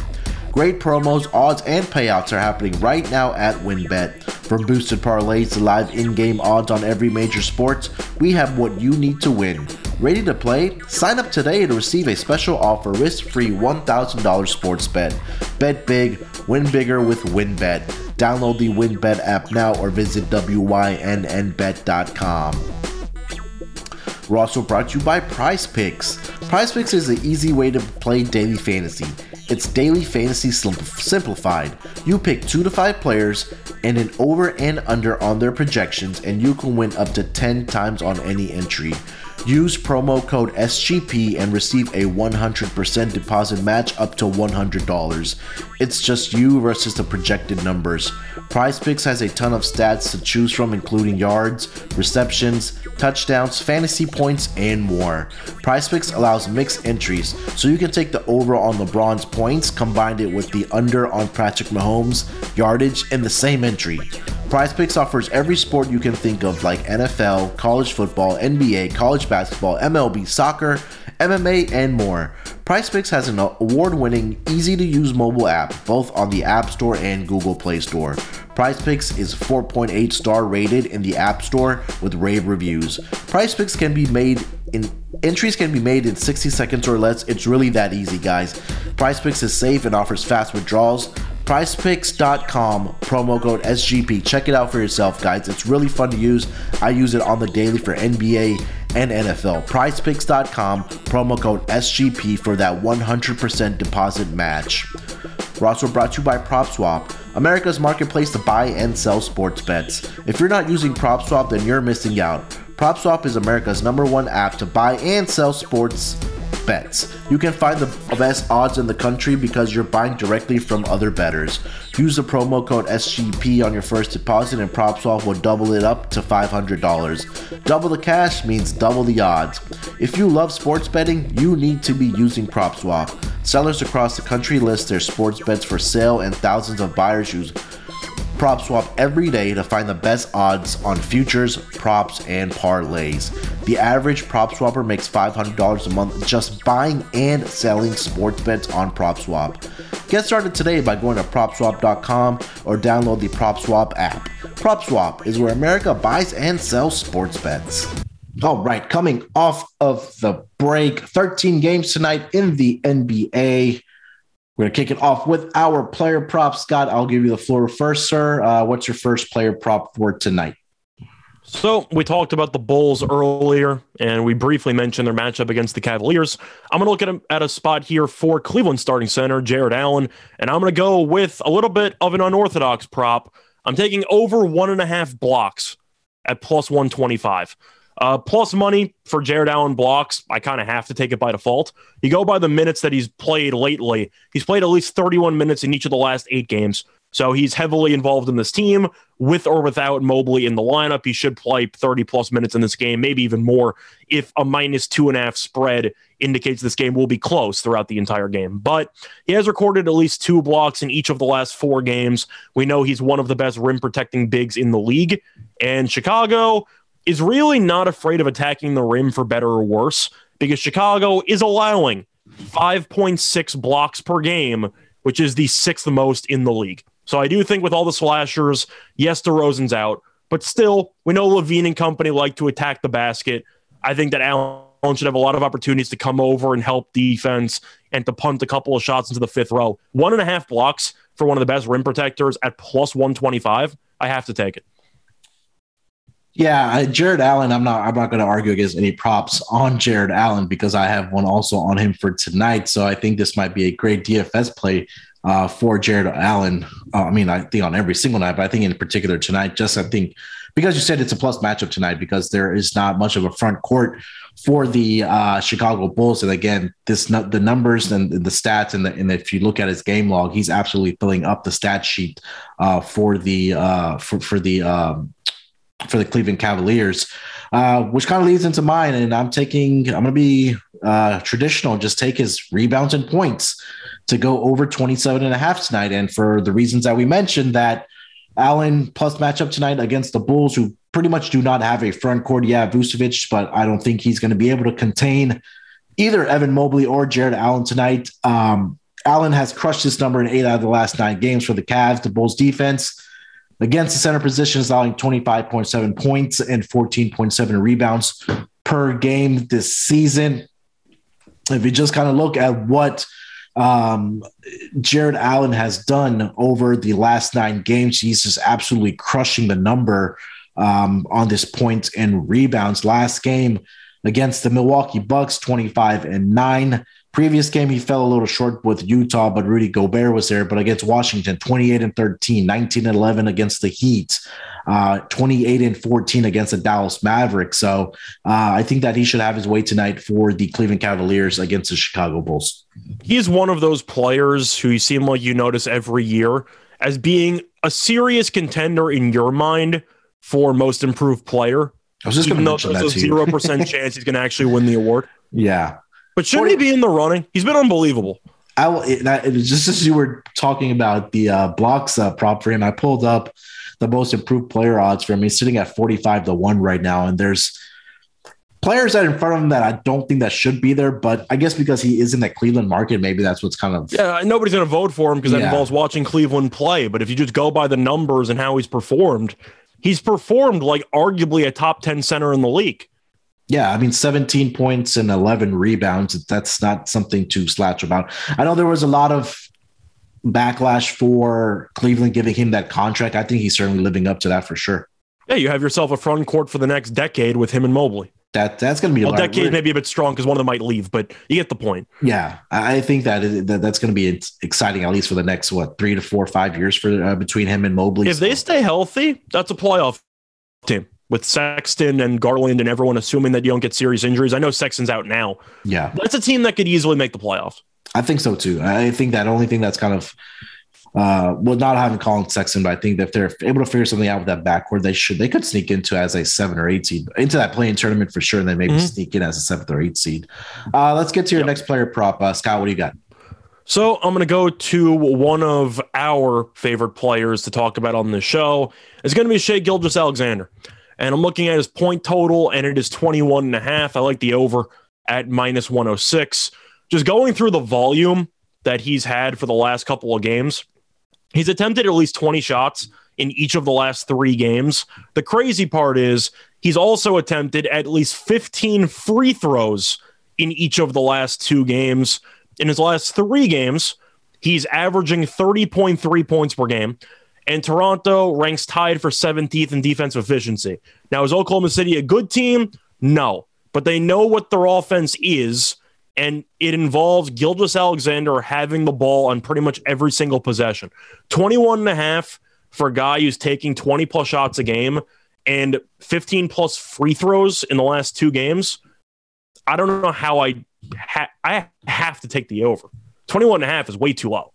Great promos, odds, and payouts are happening right now at WynnBET. From boosted parlays to live in-game odds on every major sport, we have what you need to win. Ready to play? Sign up today to receive a special offer risk-free $1,000 sports bet. Bet big, win bigger with WynnBET. Download the WynnBET app now or visit wynnbet.com. We're also brought to you by PrizePicks. Prize Picks is an easy way to play daily fantasy. It's daily fantasy simplified. You pick two to five players and an over and under on their projections, and you can win up to 10 times on any entry. Use promo code SGP and receive a 100% deposit match up to $100. It's just you versus the projected numbers. PrizePicks has a ton of stats to choose from, including yards, receptions, touchdowns, fantasy points, and more. PrizePicks allows mixed entries, so you can take the over on LeBron's points, combine it with the under on Patrick Mahomes' yardage in the same entry. PrizePicks offers every sport you can think of, like NFL, college football, NBA, college basketball, MLB, soccer, MMA, and more. PrizePicks has an award-winning, easy-to-use mobile app, both on the App Store and Google Play Store. PrizePicks is 4.8 star rated in the App Store with rave reviews. PrizePicks can be made in entries can be made in 60 seconds or less. It's really that easy, guys. PrizePicks is safe and offers fast withdrawals. PrizePicks.com, promo code SGP. Check it out for yourself, guys. It's really fun to use. I use it on the daily for NBA and NFL. PrizePicks.com, promo code SGP for that 100% deposit match. We're also brought to you by PropSwap, America's marketplace to buy and sell sports bets. If you're not using PropSwap, then you're missing out. PropSwap is America's number one app to buy and sell sports bets. You can find the best odds in the country because you're buying directly from other bettors. Use the promo code SGP on your first deposit and PropSwap will double it up to $500. Double the cash means double the odds. If you love sports betting, you need to be using PropSwap. Sellers across the country list their sports bets for sale and thousands of buyers use PropSwap every day to find the best odds on futures, props, and parlays. The average PropSwapper makes $500 a month just buying and selling sports bets on PropSwap. Get started today by going to PropSwap.com or download the PropSwap app. PropSwap is where America buys and sells sports bets. All right, coming off of the break, 13 games tonight in the NBA. We're going to kick it off with our player prop. Scott, I'll give you the floor first, sir. Uh, what's your first player prop for tonight? So we talked about the Bulls earlier, and we briefly mentioned their matchup against the Cavaliers. I'm going to look at a, at a spot here for Cleveland starting center Jarrett Allen, and I'm going to go with a little bit of an unorthodox prop. I'm taking over one and a half blocks at plus 125. Uh, plus money for Jarrett Allen blocks. I kind of have to take it by default. You go by the minutes that he's played lately. He's played at least 31 minutes in each of the last eight games. So he's heavily involved in this team with or without Mobley in the lineup. He should play 30 plus minutes in this game, maybe even more if a minus two and a half spread indicates this game will be close throughout the entire game. But he has recorded at least two blocks in each of the last four games. We know he's one of the best rim protecting bigs in the league. And Chicago, is really not afraid of attacking the rim for better or worse because Chicago is allowing 5.6 blocks per game, which is the sixth most in the league. So I do think with all the slashers, yes, DeRozan's out, but still, we know LaVine and company like to attack the basket. I think that Allen should have a lot of opportunities to come over and help defense and to punt a couple of shots into the fifth row. One and a half blocks for one of the best rim protectors at plus 125. I have to take it. Yeah, Jarrett Allen. I'm not. I'm not going to argue against any props on Jarrett Allen because I have one also on him for tonight. So I think this might be a great DFS play uh, for Jarrett Allen. Uh, I mean, I think on every single night, but I think in particular tonight, just I think because you said it's a plus matchup tonight because there is not much of a front court for the uh, Chicago Bulls. And again, this the numbers and the stats and, the, and if you look at his game log, he's absolutely filling up the stat sheet uh, for the uh, for for the um, for the Cleveland Cavaliers, uh, which kind of leads into mine. And I'm taking, I'm going to be uh, traditional, just take his rebounds and points to go over 27 and a half tonight. And for the reasons that we mentioned, that Allen plus matchup tonight against the Bulls, who pretty much do not have a front court. Yeah, Vucevic, but I don't think he's going to be able to contain either Evan Mobley or Jarrett Allen tonight. Um, Allen has crushed this number in eight out of the last nine games for the Cavs. The Bulls defense against the center position is allowing 25.7 points and 14.7 rebounds per game this season. If you just kind of look at what um, Jarrett Allen has done over the last nine games, he's just absolutely crushing the number um, on this points and rebounds. Last game against the Milwaukee Bucks, 25 and 9. Previous game, he fell a little short with Utah, but Rudy Gobert was there. But against Washington, 28 and 13, 19 and 11 against the Heat, uh, 28 and 14 against the Dallas Mavericks. So uh, I think that he should have his way tonight for the Cleveland Cavaliers against the Chicago Bulls. He's one of those players who you seem like you notice every year as being a serious contender in your mind for most improved player. I was just going to mention that there's a zero percent *laughs* chance he's going to actually win the award. Yeah, but shouldn't he be in the running? He's been unbelievable. I will, it, it, just as you were talking about the uh, blocks uh, prop for him, I pulled up the most improved player odds for him. He's sitting at 45 to 1 right now. And there's players that in front of him that I don't think that should be there. But I guess because he is in that Cleveland market, maybe that's what's kind of. Yeah, nobody's going to vote for him because that Yeah. involves watching Cleveland play. But if you just go by the numbers and how he's performed, he's performed like arguably a top 10 center in the league. Yeah, I mean, 17 points and 11 rebounds. That's not something to slouch about. I know there was a lot of backlash for Cleveland giving him that contract. I think he's certainly living up to that for sure. Yeah, you have yourself a front court for the next decade with him and Mobley. That that's going to be a Well, lot- decade maybe a bit strong because one of them might leave, but you get the point. Yeah, I think that, is, that that's going to be exciting at least for the next what three to four five years for uh, between him and Mobley. If they stay healthy, that's a playoff team with Sexton and Garland and everyone assuming that you don't get serious injuries. I know Sexton's out now. yeah, That's a team that could easily make the playoffs. I think so too. I think that only thing that's kind of uh, well, not having Collin Sexton, but I think that if they're able to figure something out with that backcourt, they should they could sneak into as a seven or eight seed into that play-in tournament for sure, and then maybe Mhm. sneak in as a seventh or eighth seed. Uh, let's get to your Yep. next player prop, uh, Scott. What do you got? So I'm going to go to one of our favorite players to talk about on the show. It's going to be Shai Gilgeous-Alexander. And I'm looking at his point total, and it is 21 and a half. I like the over at minus 106. Just going through the volume that he's had for the last couple of games, he's attempted at least 20 shots in each of the last three games. The crazy part is he's also attempted at least 15 free throws in each of the last two games. In his last three games, he's averaging 30.3 points per game. And Toronto ranks tied for 17th in defensive efficiency. Now, is Oklahoma City a good team? No. But they know what their offense is, and it involves Gilgeous-Alexander having the ball on pretty much every single possession. 21 and a half for a guy who's taking 20 plus shots a game and 15 plus free throws in the last two games. I don't know how I ha- I have to take the over. 21 and a half is way too low.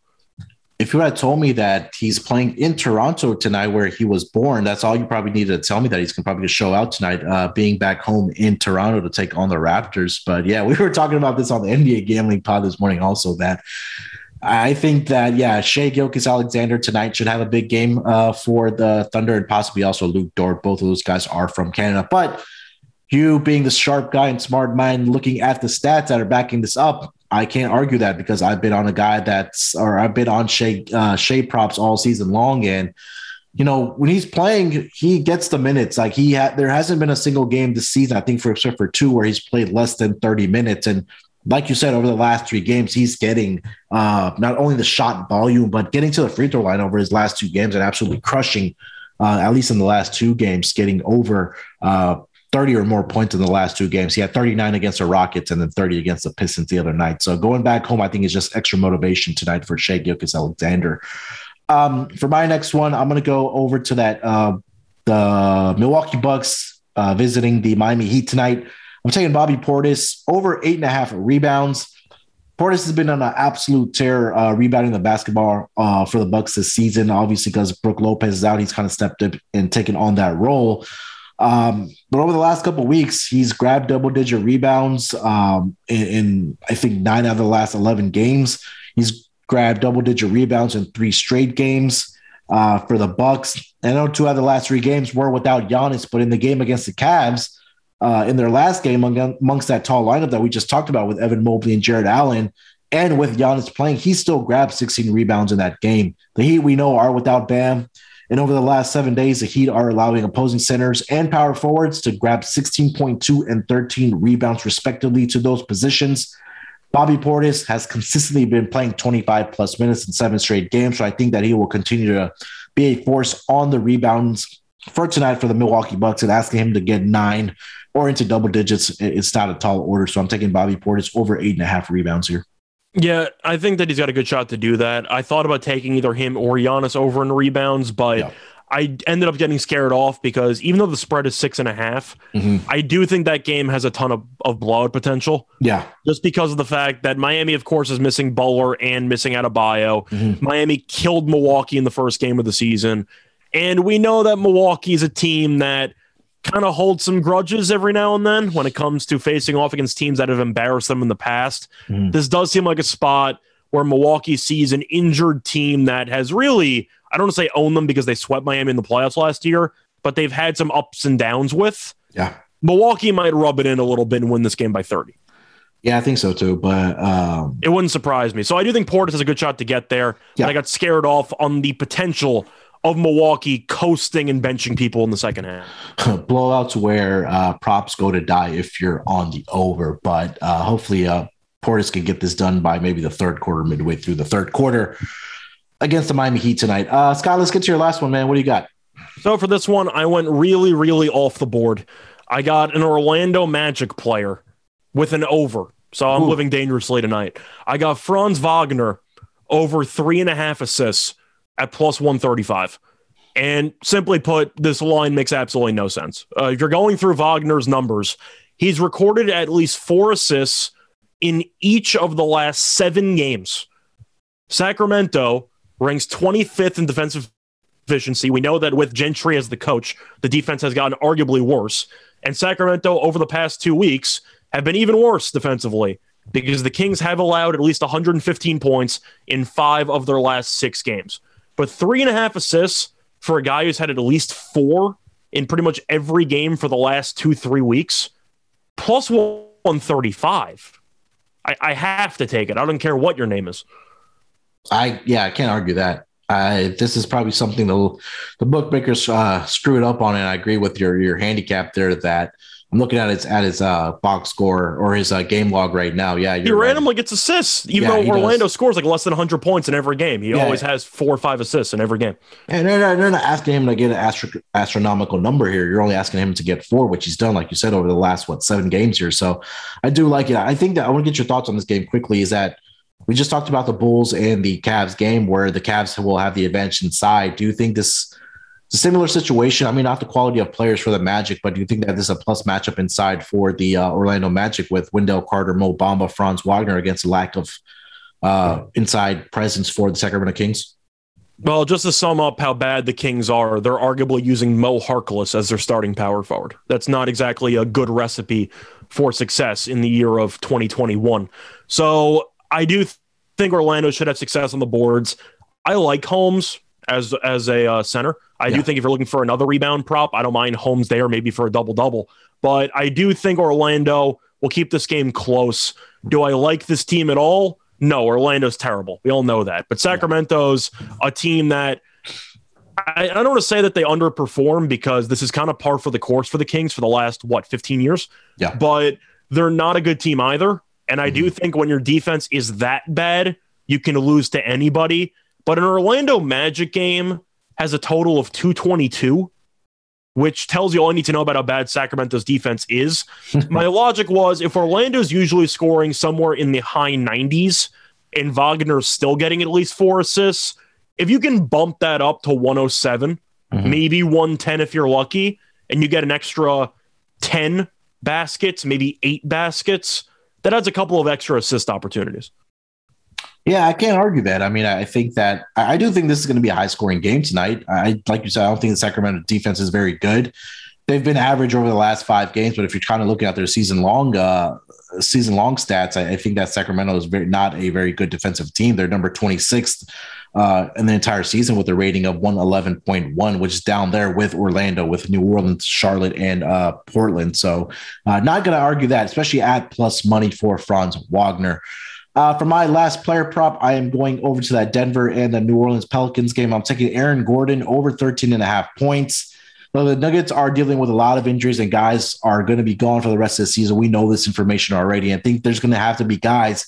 If you had told me that he's playing in Toronto tonight, where he was born, that's all you probably needed to tell me that he's going to probably show out tonight, uh, being back home in Toronto to take on the Raptors. But yeah, *laughs* we were talking about this on the NBA gambling pod this morning. Also, that I think that yeah, Shai Gilgeous-Alexander tonight should have a big game uh, for the Thunder and possibly also Luke Dort. Both of those guys are from Canada, but you being the sharp guy and smart mind, looking at the stats that are backing this up, I can't argue that because I've been on a guy that's or I've been on Shai uh, Shai props all season long, and you know when he's playing, he gets the minutes. Like he had, there hasn't been a single game this season, I think, for except for two, where he's played less than thirty minutes, and like you said, over the last three games, he's getting uh, not only the shot volume, but getting to the free throw line over his last two games and absolutely crushing, uh, at least in the last two games, getting over uh, 30 or more points in the last two games. He had 39 against the Rockets and then 30 against the Pistons the other night. So going back home, I think is just extra motivation tonight for Shai Gilgeous-Alexander. Um, for my next one, I'm going to go over to that uh, the Milwaukee Bucks uh, visiting the Miami Heat tonight. I'm taking Bobby Portis over eight and a half rebounds. Portis has been on an absolute tear uh, rebounding the basketball uh, for the Bucks this season. Obviously, because Brook Lopez is out, he's kind of stepped up and taken on that role. Um, but over the last couple weeks, he's grabbed double-digit rebounds um, in, in I think nine out of the last eleven games. He's grabbed double-digit rebounds in three straight games uh, for the Bucks. I know two out of the last three games were without Giannis, but in the game against the Cavs, uh, in their last game amongst that tall lineup that we just talked about with Evan Mobley and Jarrett Allen And with Giannis playing, he still grabbed 16 rebounds in that game. The Heat we know are without Bam. And over the last seven days, the Heat are allowing opposing centers and power forwards to grab 16.2 and 13 rebounds, respectively, to those positions. Bobby Portis has consistently been playing 25 plus minutes in seven straight games. So I think that he will continue to be a force on the rebounds for tonight for the Milwaukee Bucks and asking him to get nine or into double digits. It's not a tall order. So I'm taking Bobby Portis over eight and a half rebounds here. Yeah, I think that he's got a good shot to do that. I thought about taking either him or Giannis over in rebounds, but yeah. I ended up getting scared off because even though the spread is six and a half, mm-hmm. I do think that game has a ton of, of blowout potential. Yeah. Just because of the fact that Miami, of course, is missing Butler and missing Adebayo. Mm-hmm. Miami killed Milwaukee in the first game of the season. And we know that Milwaukee is a team that kind of holds some grudges every now and then when it comes to facing off against teams that have embarrassed them in the past. Mm-hmm. This does seem like a spot where Milwaukee sees an injured team that has really – I don't want to say own them because they swept Miami in the playoffs last year, but they've had some ups and downs with. Yeah. Milwaukee might rub it in a little bit and win this game by 30. Yeah, I think so too. But um, it wouldn't surprise me. So I do think Portis has a good shot to get there. Yeah. I got scared off on the potential of Milwaukee coasting and benching people in the second half. *laughs* Blowouts where uh, props go to die if you're on the over, but uh, hopefully uh, Portis can get this done by maybe the third quarter, midway through the third quarter against the Miami Heat tonight. Uh, Scott, let's get to your last one, man. What do you got? So for this one, I went really, really off the board. I got an Orlando Magic player with an over. So I'm Ooh. living dangerously tonight. I got Franz Wagner over three and a half assists at plus 135. And simply put, this line makes absolutely no sense. Uh, if you're going through Wagner's numbers, he's recorded at least four assists in each of the last seven games. Sacramento ranks 25th in defensive efficiency. We know that with Gentry as the coach, the defense has gotten arguably worse. And Sacramento, over the past two weeks, have been even worse defensively because the Kings have allowed at least 115 points in five of their last six games. But three and a half assists for a guy who's had at least four in pretty much every game for the last two, three weeks, plus 135. I, I have to take it. I don't care what your name is. I yeah, I can't argue that. I this is probably something the the bookmakers uh, screwed up on, and I agree with your your handicap there that I'm looking at his at his uh, box score or his uh, game log right now. Yeah, he randomly right. gets assists, even yeah, though Orlando does. scores like less than 100 points in every game. He yeah. always has four or five assists in every game. And they're not, they're not asking him to get an astro- astronomical number here. You're only asking him to get four, which he's done, like you said, over the last what seven games here. So I do like it. I think that I want to get your thoughts on this game quickly. Is that we just talked about the Bulls and the Cavs game where the Cavs will have the advantage inside. Do you think this a similar situation? I mean, not the quality of players for the Magic, but do you think that this is a plus matchup inside for the uh, Orlando Magic with Wendell Carter, Mo Bamba, Franz Wagner against a lack of uh, inside presence for the Sacramento Kings? Well, just to sum up how bad the Kings are, they're arguably using Mo Harkless as their starting power forward. That's not exactly a good recipe for success in the year of 2021. So I do think Orlando should have success on the boards. I like Holmes as as a uh, center. I yeah. do think if you're looking for another rebound prop, I don't mind Holmes there, maybe for a double double. But I do think Orlando will keep this game close. Do I like this team at all? No, Orlando's terrible. We all know that. But Sacramento's a team that I, I don't want to say that they underperform because this is kind of par for the course for the Kings for the last what 15 years. Yeah. But they're not a good team either. And I do mm-hmm. think when your defense is that bad, you can lose to anybody. But an Orlando Magic game has a total of 222, which tells you all you need to know about how bad Sacramento's defense is. *laughs* My logic was if Orlando's usually scoring somewhere in the high 90s and Wagner's still getting at least four assists, if you can bump that up to 107, mm-hmm. maybe 110 if you're lucky, and you get an extra 10 baskets, maybe eight baskets that adds a couple of extra assist opportunities. Yeah, I can't argue that. I mean, I think that I do think this is going to be a high scoring game tonight. I like you said, I don't think the Sacramento defense is very good. They've been average over the last five games, but if you're kind of looking at their season long uh, season long stats, I, I, think that Sacramento is very not a very good defensive team. They're number 26th uh, in the entire season with a rating of 111.1, which is down there with Orlando, with New Orleans, Charlotte, and uh, Portland. So, uh, not going to argue that, especially at plus money for Franz Wagner. Uh, for my last player prop, I am going over to that Denver and the New Orleans Pelicans game. I'm taking Aaron Gordon over 13 and a half points. The Nuggets are dealing with a lot of injuries, and guys are going to be gone for the rest of the season. We know this information already. I think there's going to have to be guys,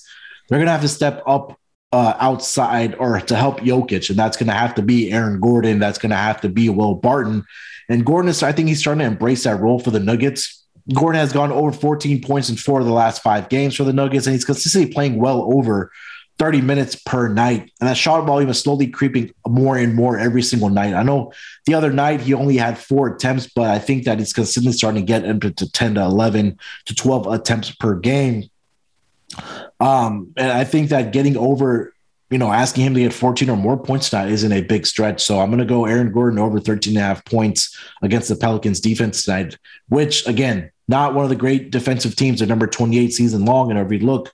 they're going to have to step up uh, outside or to help Jokic, and that's going to have to be Aaron Gordon. That's going to have to be Will Barton. And Gordon is, I think he's starting to embrace that role for the Nuggets. Gordon has gone over 14 points in four of the last five games for the Nuggets, and he's consistently playing well over 30 minutes per night. And that shot volume is slowly creeping more and more every single night. I know the other night he only had four attempts, but I think that he's consistently starting to get into 10 to 11 to 12 attempts per game. Um, and I think that getting over, you know, asking him to get 14 or more points tonight isn't a big stretch. So I'm going to go Aaron Gordon over 13 and a half points against the Pelicans defense tonight, which again, not one of the great defensive teams. They're number 28 season long. And if every look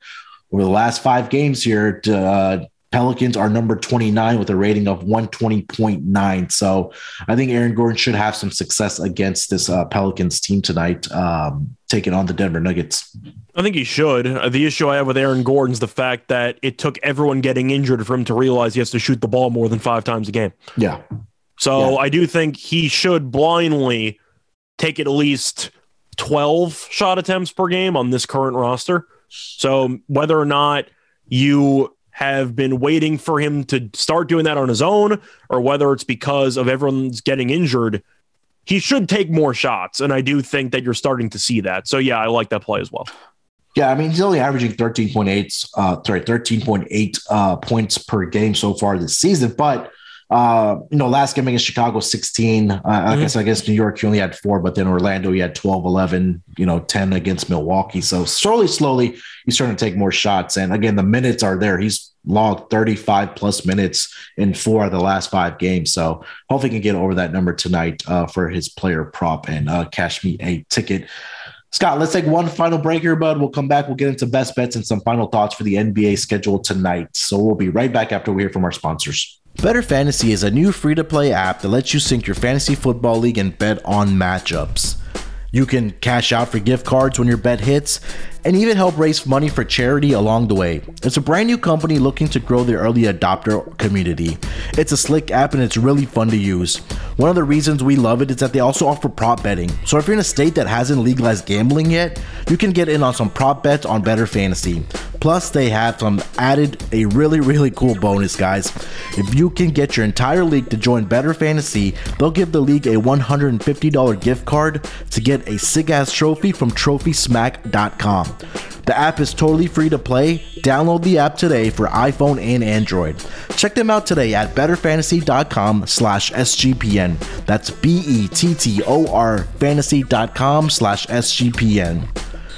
over the last five games here, uh, Pelicans are number 29 with a rating of 120.9. So I think Aaron Gordon should have some success against this uh, Pelicans team tonight, um, taking on the Denver Nuggets. I think he should. Uh, the issue I have with Aaron Gordon is the fact that it took everyone getting injured for him to realize he has to shoot the ball more than five times a game. Yeah. So Yeah. I do think he should blindly take at least 12 shot attempts per game on this current roster. So whether or not you have been waiting for him to start doing that on his own or whether it's because of everyone's getting injured, he should take more shots. And I do think that you're starting to see that. So yeah, I like that play as well. Yeah, I mean he's only averaging 13.8 uh sorry, 13.8 uh points per game so far this season, but uh you know last game against Chicago 16 uh, I guess I guess New York he only had 4 but then Orlando he had 12 11 you know 10 against Milwaukee so slowly slowly he's starting to take more shots and again the minutes are there he's logged 35 plus minutes in four of the last five games so hopefully he can get over that number tonight uh for his player prop and uh cash me a ticket Scott, let's take one final break here, bud. We'll come back. We'll get into best bets and some final thoughts for the NBA schedule tonight. So we'll be right back after we hear from our sponsors. BettorFantasy is a new free to play app that lets you sync your fantasy football league and bet on matchups. You can cash out for gift cards when your bet hits and even help raise money for charity along the way. It's a brand new company looking to grow the early adopter community. It's a slick app and it's really fun to use. One of the reasons we love it is that they also offer prop betting. So if you're in a state that hasn't legalized gambling yet, you can get in on some prop bets on BettorFantasy. Plus, they have some added a really really cool bonus, guys. If you can get your entire league to join BettorFantasy, they'll give the league a $150 gift card to get a sick ass trophy from TrophySmack.com. The app is totally free to play. Download the app today for iPhone and Android. Check them out today at bettorfantasy.com slash SGPN. That's B-E-T-T-O-R fantasy.com slash SGPN.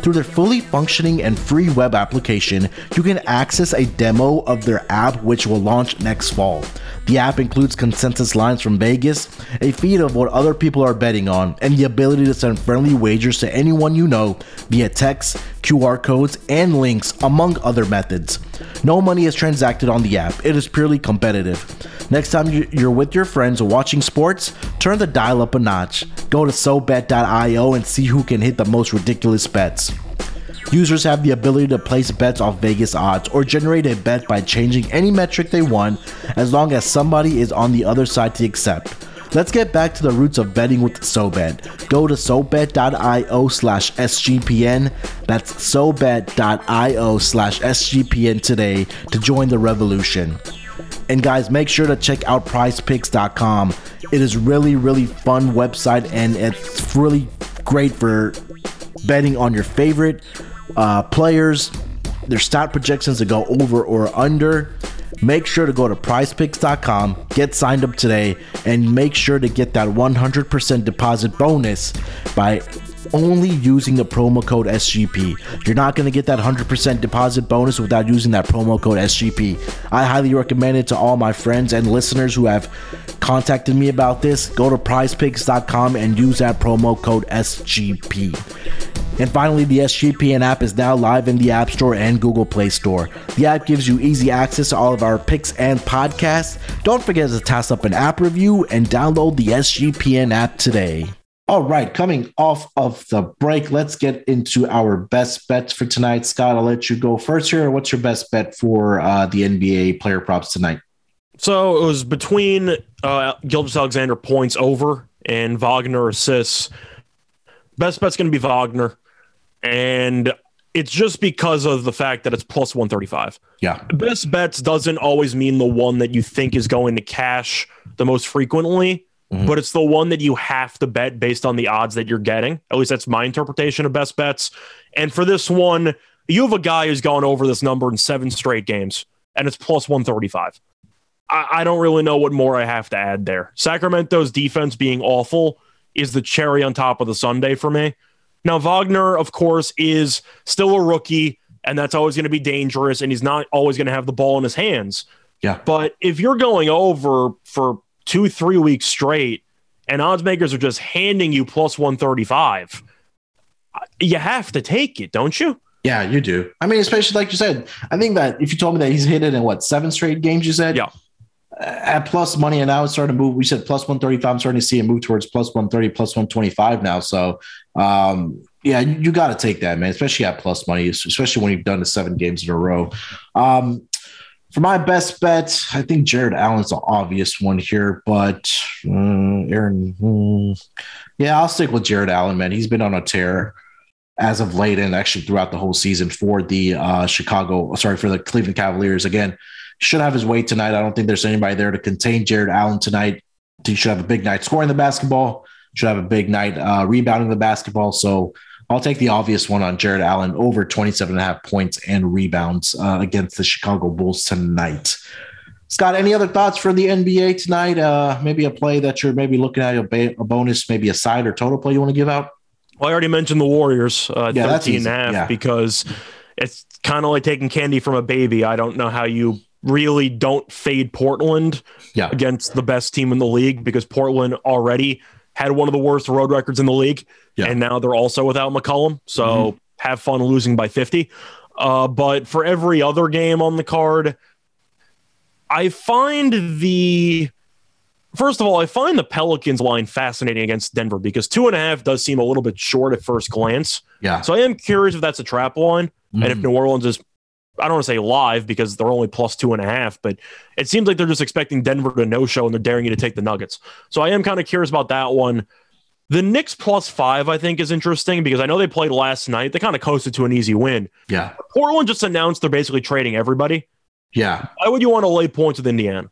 Through their fully functioning and free web application, you can access a demo of their app which will launch next fall. The app includes consensus lines from Vegas, a feed of what other people are betting on, and the ability to send friendly wagers to anyone you know via text, QR codes, and links, among other methods. No money is transacted on the app, it is purely competitive. Next time you- you're with your friends watching sports, turn the dial up a notch. Go to SoBet.io and see who can hit the most ridiculous bets. Users have the ability to place bets off Vegas odds or generate a bet by changing any metric they want as long as somebody is on the other side to accept. Let's get back to the roots of betting with SoBet. Go to SoBet.io slash SGPN. That's SoBet.io slash SGPN today to join the revolution. And guys, make sure to check out prizepicks.com. It is really, really fun website and it's really great for betting on your favorite uh, players, their stat projections to go over or under. Make sure to go to prizepicks.com, get signed up today, and make sure to get that 100% deposit bonus by only using the promo code SGP. You're not going to get that 100% deposit bonus without using that promo code SGP. I highly recommend it to all my friends and listeners who have contacted me about this, go to prizepicks.com and use that promo code SGP. And finally, the SGPN app is now live in the App Store and Google Play Store. The app gives you easy access to all of our picks and podcasts. Don't forget to toss up an app review and download the SGPN app today. All right, coming off of the break, let's get into our best bets for tonight. Scott, I'll let you go first here. What's your best bet for uh, the NBA player props tonight? So it was between uh, Gilgeous-Alexander points over and Wagner assists. Best bet's going to be Wagner. And it's just because of the fact that it's plus 135. Yeah. Best bets doesn't always mean the one that you think is going to cash the most frequently, Mhm. but it's the one that you have to bet based on the odds that you're getting. At least that's my interpretation of best bets. And for this one, you have a guy who's gone over this number in seven straight games, and it's plus 135. I, I don't really know what more I have to add there. Sacramento's defense being awful is the cherry on top of the Sunday for me. Now, Wagner, of course, is still a rookie, and that's always going to be dangerous, and he's not always going to have the ball in his hands. Yeah. But if you're going over for two, three weeks straight, and odds makers are just handing you plus 135, you have to take it, don't you? Yeah, you do. I mean, especially like you said, I think that if you told me that he's hit it in what seven straight games, you said, Yeah. Uh, at plus money, and now it's starting to move. We said plus one thirty five. I'm starting to see it move towards plus one thirty, plus one twenty five now. So, um, yeah, you, got to take that, man. Especially at plus money, especially when you've done the seven games in a row. Um, for my best bet, I think Jarrett Allen's the obvious one here, but uh, Aaron, hmm, yeah, I'll stick with Jarrett Allen, man. He's been on a tear as of late and actually throughout the whole season for the uh, Chicago, sorry, for the Cleveland Cavaliers. Again, should have his way tonight. I don't think there's anybody there to contain Jarrett Allen tonight. He should have a big night scoring the basketball, should have a big night uh, rebounding the basketball. So I'll take the obvious one on Jarrett Allen over 27 and a half points and rebounds uh, against the Chicago Bulls tonight. Scott, any other thoughts for the NBA tonight? Uh, maybe a play that you're maybe looking at, a, ba- a bonus, maybe a side or total play you want to give out? Well, I already mentioned the Warriors, uh, Yeah, that's 13 and a half, Yeah. because it's kind of like taking candy from a baby. I don't know how you really don't fade Portland Yeah. against the best team in the league because Portland already had one of the worst road records in the league. Yeah. Mm-hmm. And now they're also without McCollum. So have fun losing by 50. Uh, but for every other game on the card, I find the first of all, I find the Pelicans line fascinating against Denver because two and a half does seem a little bit short at first glance. Yeah. So I am curious if that's a trap line and if Mhm. New Orleans is, I don't want to say live because they're only plus two and a half, but it seems like they're just expecting Denver to no show and they're daring you to take the Nuggets. So I am kind of curious about that one. The Knicks plus five, I think, is interesting because I know they played last night. They kind of coasted to an easy win. Yeah. Portland just announced they're basically trading everybody. Yeah. Why would you want to lay points with Indiana?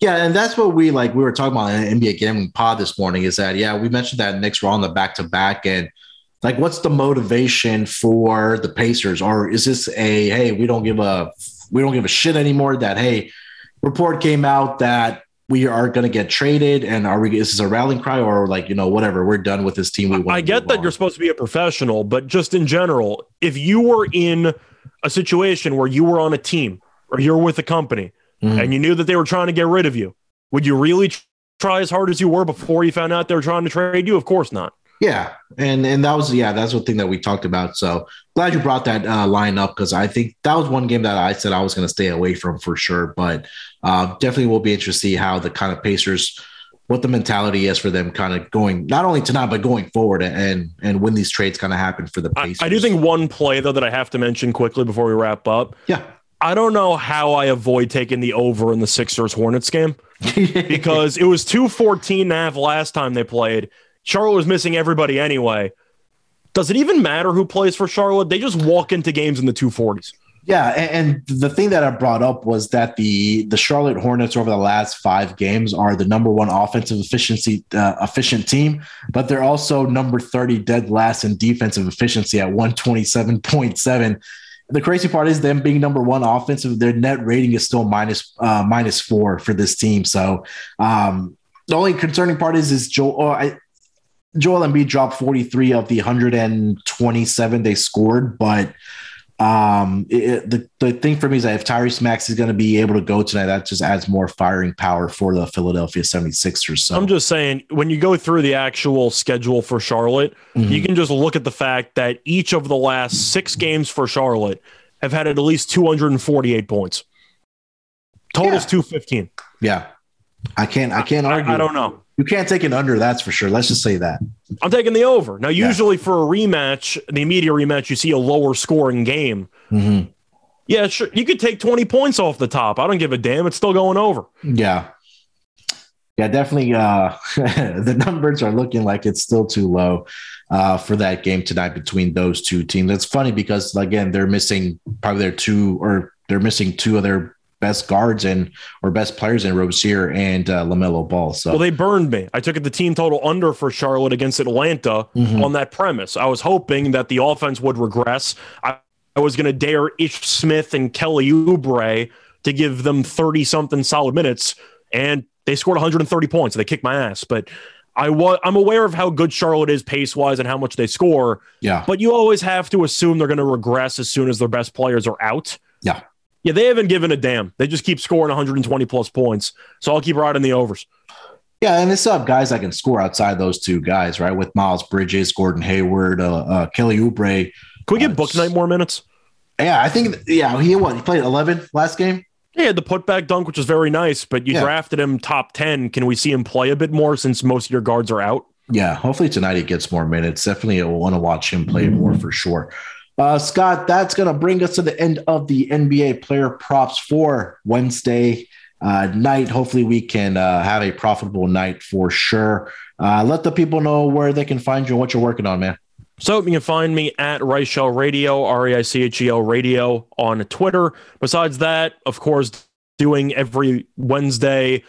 Yeah, and that's what we like. We were talking about in the NBA gambling pod this morning. Is that yeah? We mentioned that Knicks were on the back to back, and like, what's the motivation for the Pacers, or is this a hey, we don't give a we don't give a shit anymore? That hey, report came out that we are going to get traded, and are we? Is this a rallying cry, or like you know whatever? We're done with this team. We wanna I get that on. you're supposed to be a professional, but just in general, if you were in a situation where you were on a team or you're with a company Mhm. and you knew that they were trying to get rid of you, would you really try as hard as you were before you found out they were trying to trade you? Of course not. Yeah, and and that was yeah, that's one thing that we talked about. So glad you brought that uh, line up because I think that was one game that I said I was going to stay away from for sure. But uh, definitely will be interested to see how the kind of Pacers, what the mentality is for them, kind of going not only tonight but going forward and and when these trades kind of happen for the I, Pacers. I do think one play, though, that I have to mention quickly before we wrap up. yeah, I don't know how I avoid taking the over in the Sixers Hornets game. *laughs* because it was 214 and a half last time they played. Charlotte was missing everybody anyway. Does it even matter who plays for Charlotte? They just walk into games in the 240s. Yeah, and, and the thing that I brought up was that the the Charlotte Hornets over the last five games are the number one offensive efficiency uh, efficient team, but they're also number thirty dead last in defensive efficiency at one twenty seven point seven. The crazy part is them being number one offensive. Their net rating is still minus uh, minus four for this team. So um, the only concerning part is is Joel. Oh, I, Joel Embiid dropped 43 of the 127 they scored, but Um, it, the the thing for me is that if Tyrese Max is going to be able to go tonight, that just adds more firing power for the Philadelphia 76ers. So I'm just saying, when you go through the actual schedule for Charlotte, Mhm. you can just look at the fact that each of the last six games for Charlotte have had at least 248 points. Total's Yeah. 215. yeah, I can't I can't argue. I, I don't know. You can't take an under. That's for sure. Let's just say that. I'm taking the over. Now, usually for a rematch, the immediate rematch, you see a lower scoring game. Mhm. Yeah, sure. You could take 20 points off the top. I don't give a damn. It's still going over. Yeah. Yeah, definitely. Uh, *laughs* the numbers are looking like it's still too low uh, for that game tonight between those two teams. It's funny because again, they're missing probably their two or they're missing two of their best guards and or best players in Rozier and uh, LaMelo Ball. So Well, they burned me. I took it the team total under for Charlotte against Atlanta Mhm. on that premise. I was hoping that the offense would regress. I, I was going to dare Ish Smith and Kelly Oubre to give them 30 something solid minutes, and they scored 130 points. They kicked my ass. But I was I'm aware of how good Charlotte is pace wise and how much they score. yeah, But you always have to assume they're going to regress as soon as their best players are out. Yeah. Yeah, they haven't given a damn. They just keep scoring 120 plus points. So I'll keep riding the overs. yeah, and it's up guys that can score outside those two guys, right? With Miles Bridges, Gordon Hayward, uh, uh, Kelly Oubre. Can we get Uh, Bouknight more minutes? Yeah, I think yeah he what he played eleven last game. He had the putback dunk, which was very nice, but you Yeah. drafted him top 10. Can we see him play a bit more since most of your guards are out? Yeah, hopefully tonight he gets more minutes. Definitely I want to watch him play more for sure. Uh, Scott, that's going to bring us to the end of the NBA player props for Wednesday uh, night. Hopefully, we can uh, have a profitable night for sure. Uh, let the people know where they can find you and what you're working on, man. So you can find me at Reichel Radio, R E I C H E L Radio on Twitter. Besides that, of course, doing every Wednesday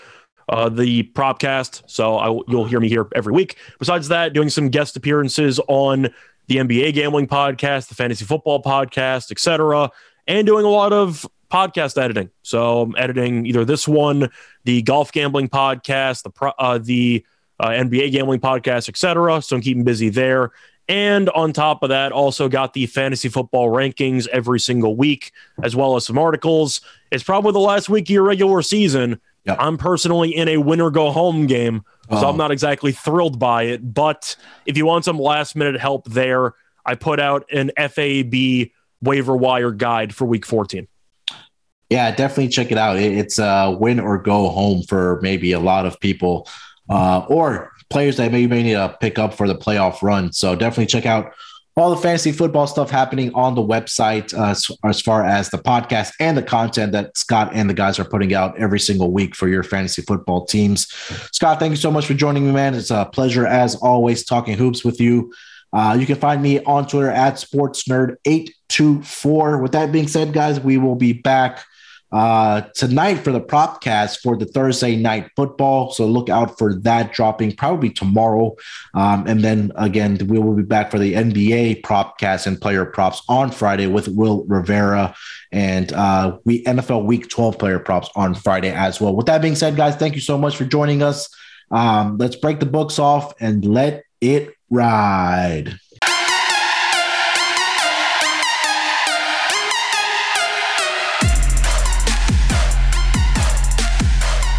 uh, the Propcast. So I, you'll hear me here every week. Besides that, doing some guest appearances on the NBA Gambling Podcast, the Fantasy Football Podcast, etc., and doing a lot of podcast editing. So I'm editing either this one, the Golf Gambling Podcast, the pro, uh, the uh, NBA Gambling Podcast, etc. So I'm keeping busy there. And on top of that, also got the fantasy football rankings every single week, as well as some articles. It's probably the last week of your regular season. Yep. I'm personally in a winner go home game, so Oh. I'm not exactly thrilled by it. But if you want some last minute help there, I put out an FAB waiver wire guide for week 14. Yeah, definitely check it out. It's a win or go home for maybe a lot of people uh, or players that maybe may need to pick up for the playoff run. So definitely check out all the fantasy football stuff happening on the website uh, as, far as the podcast and the content that Scott and the guys are putting out every single week for your fantasy football teams. Scott, thank you so much for joining me, man. It's a pleasure as always talking hoops with you. Uh, you can find me on Twitter at sportsnerd824. With that being said, guys, we will be back uh, tonight for the propcast for the Thursday night football. So look out for that dropping probably tomorrow. Um, and then again, we will be back for the NBA propcast and player props on Friday with Will Rivera and uh, we NFL Week 12 player props on Friday as well. With that being said, guys, thank you so much for joining us. Um, let's break the books off and let it ride.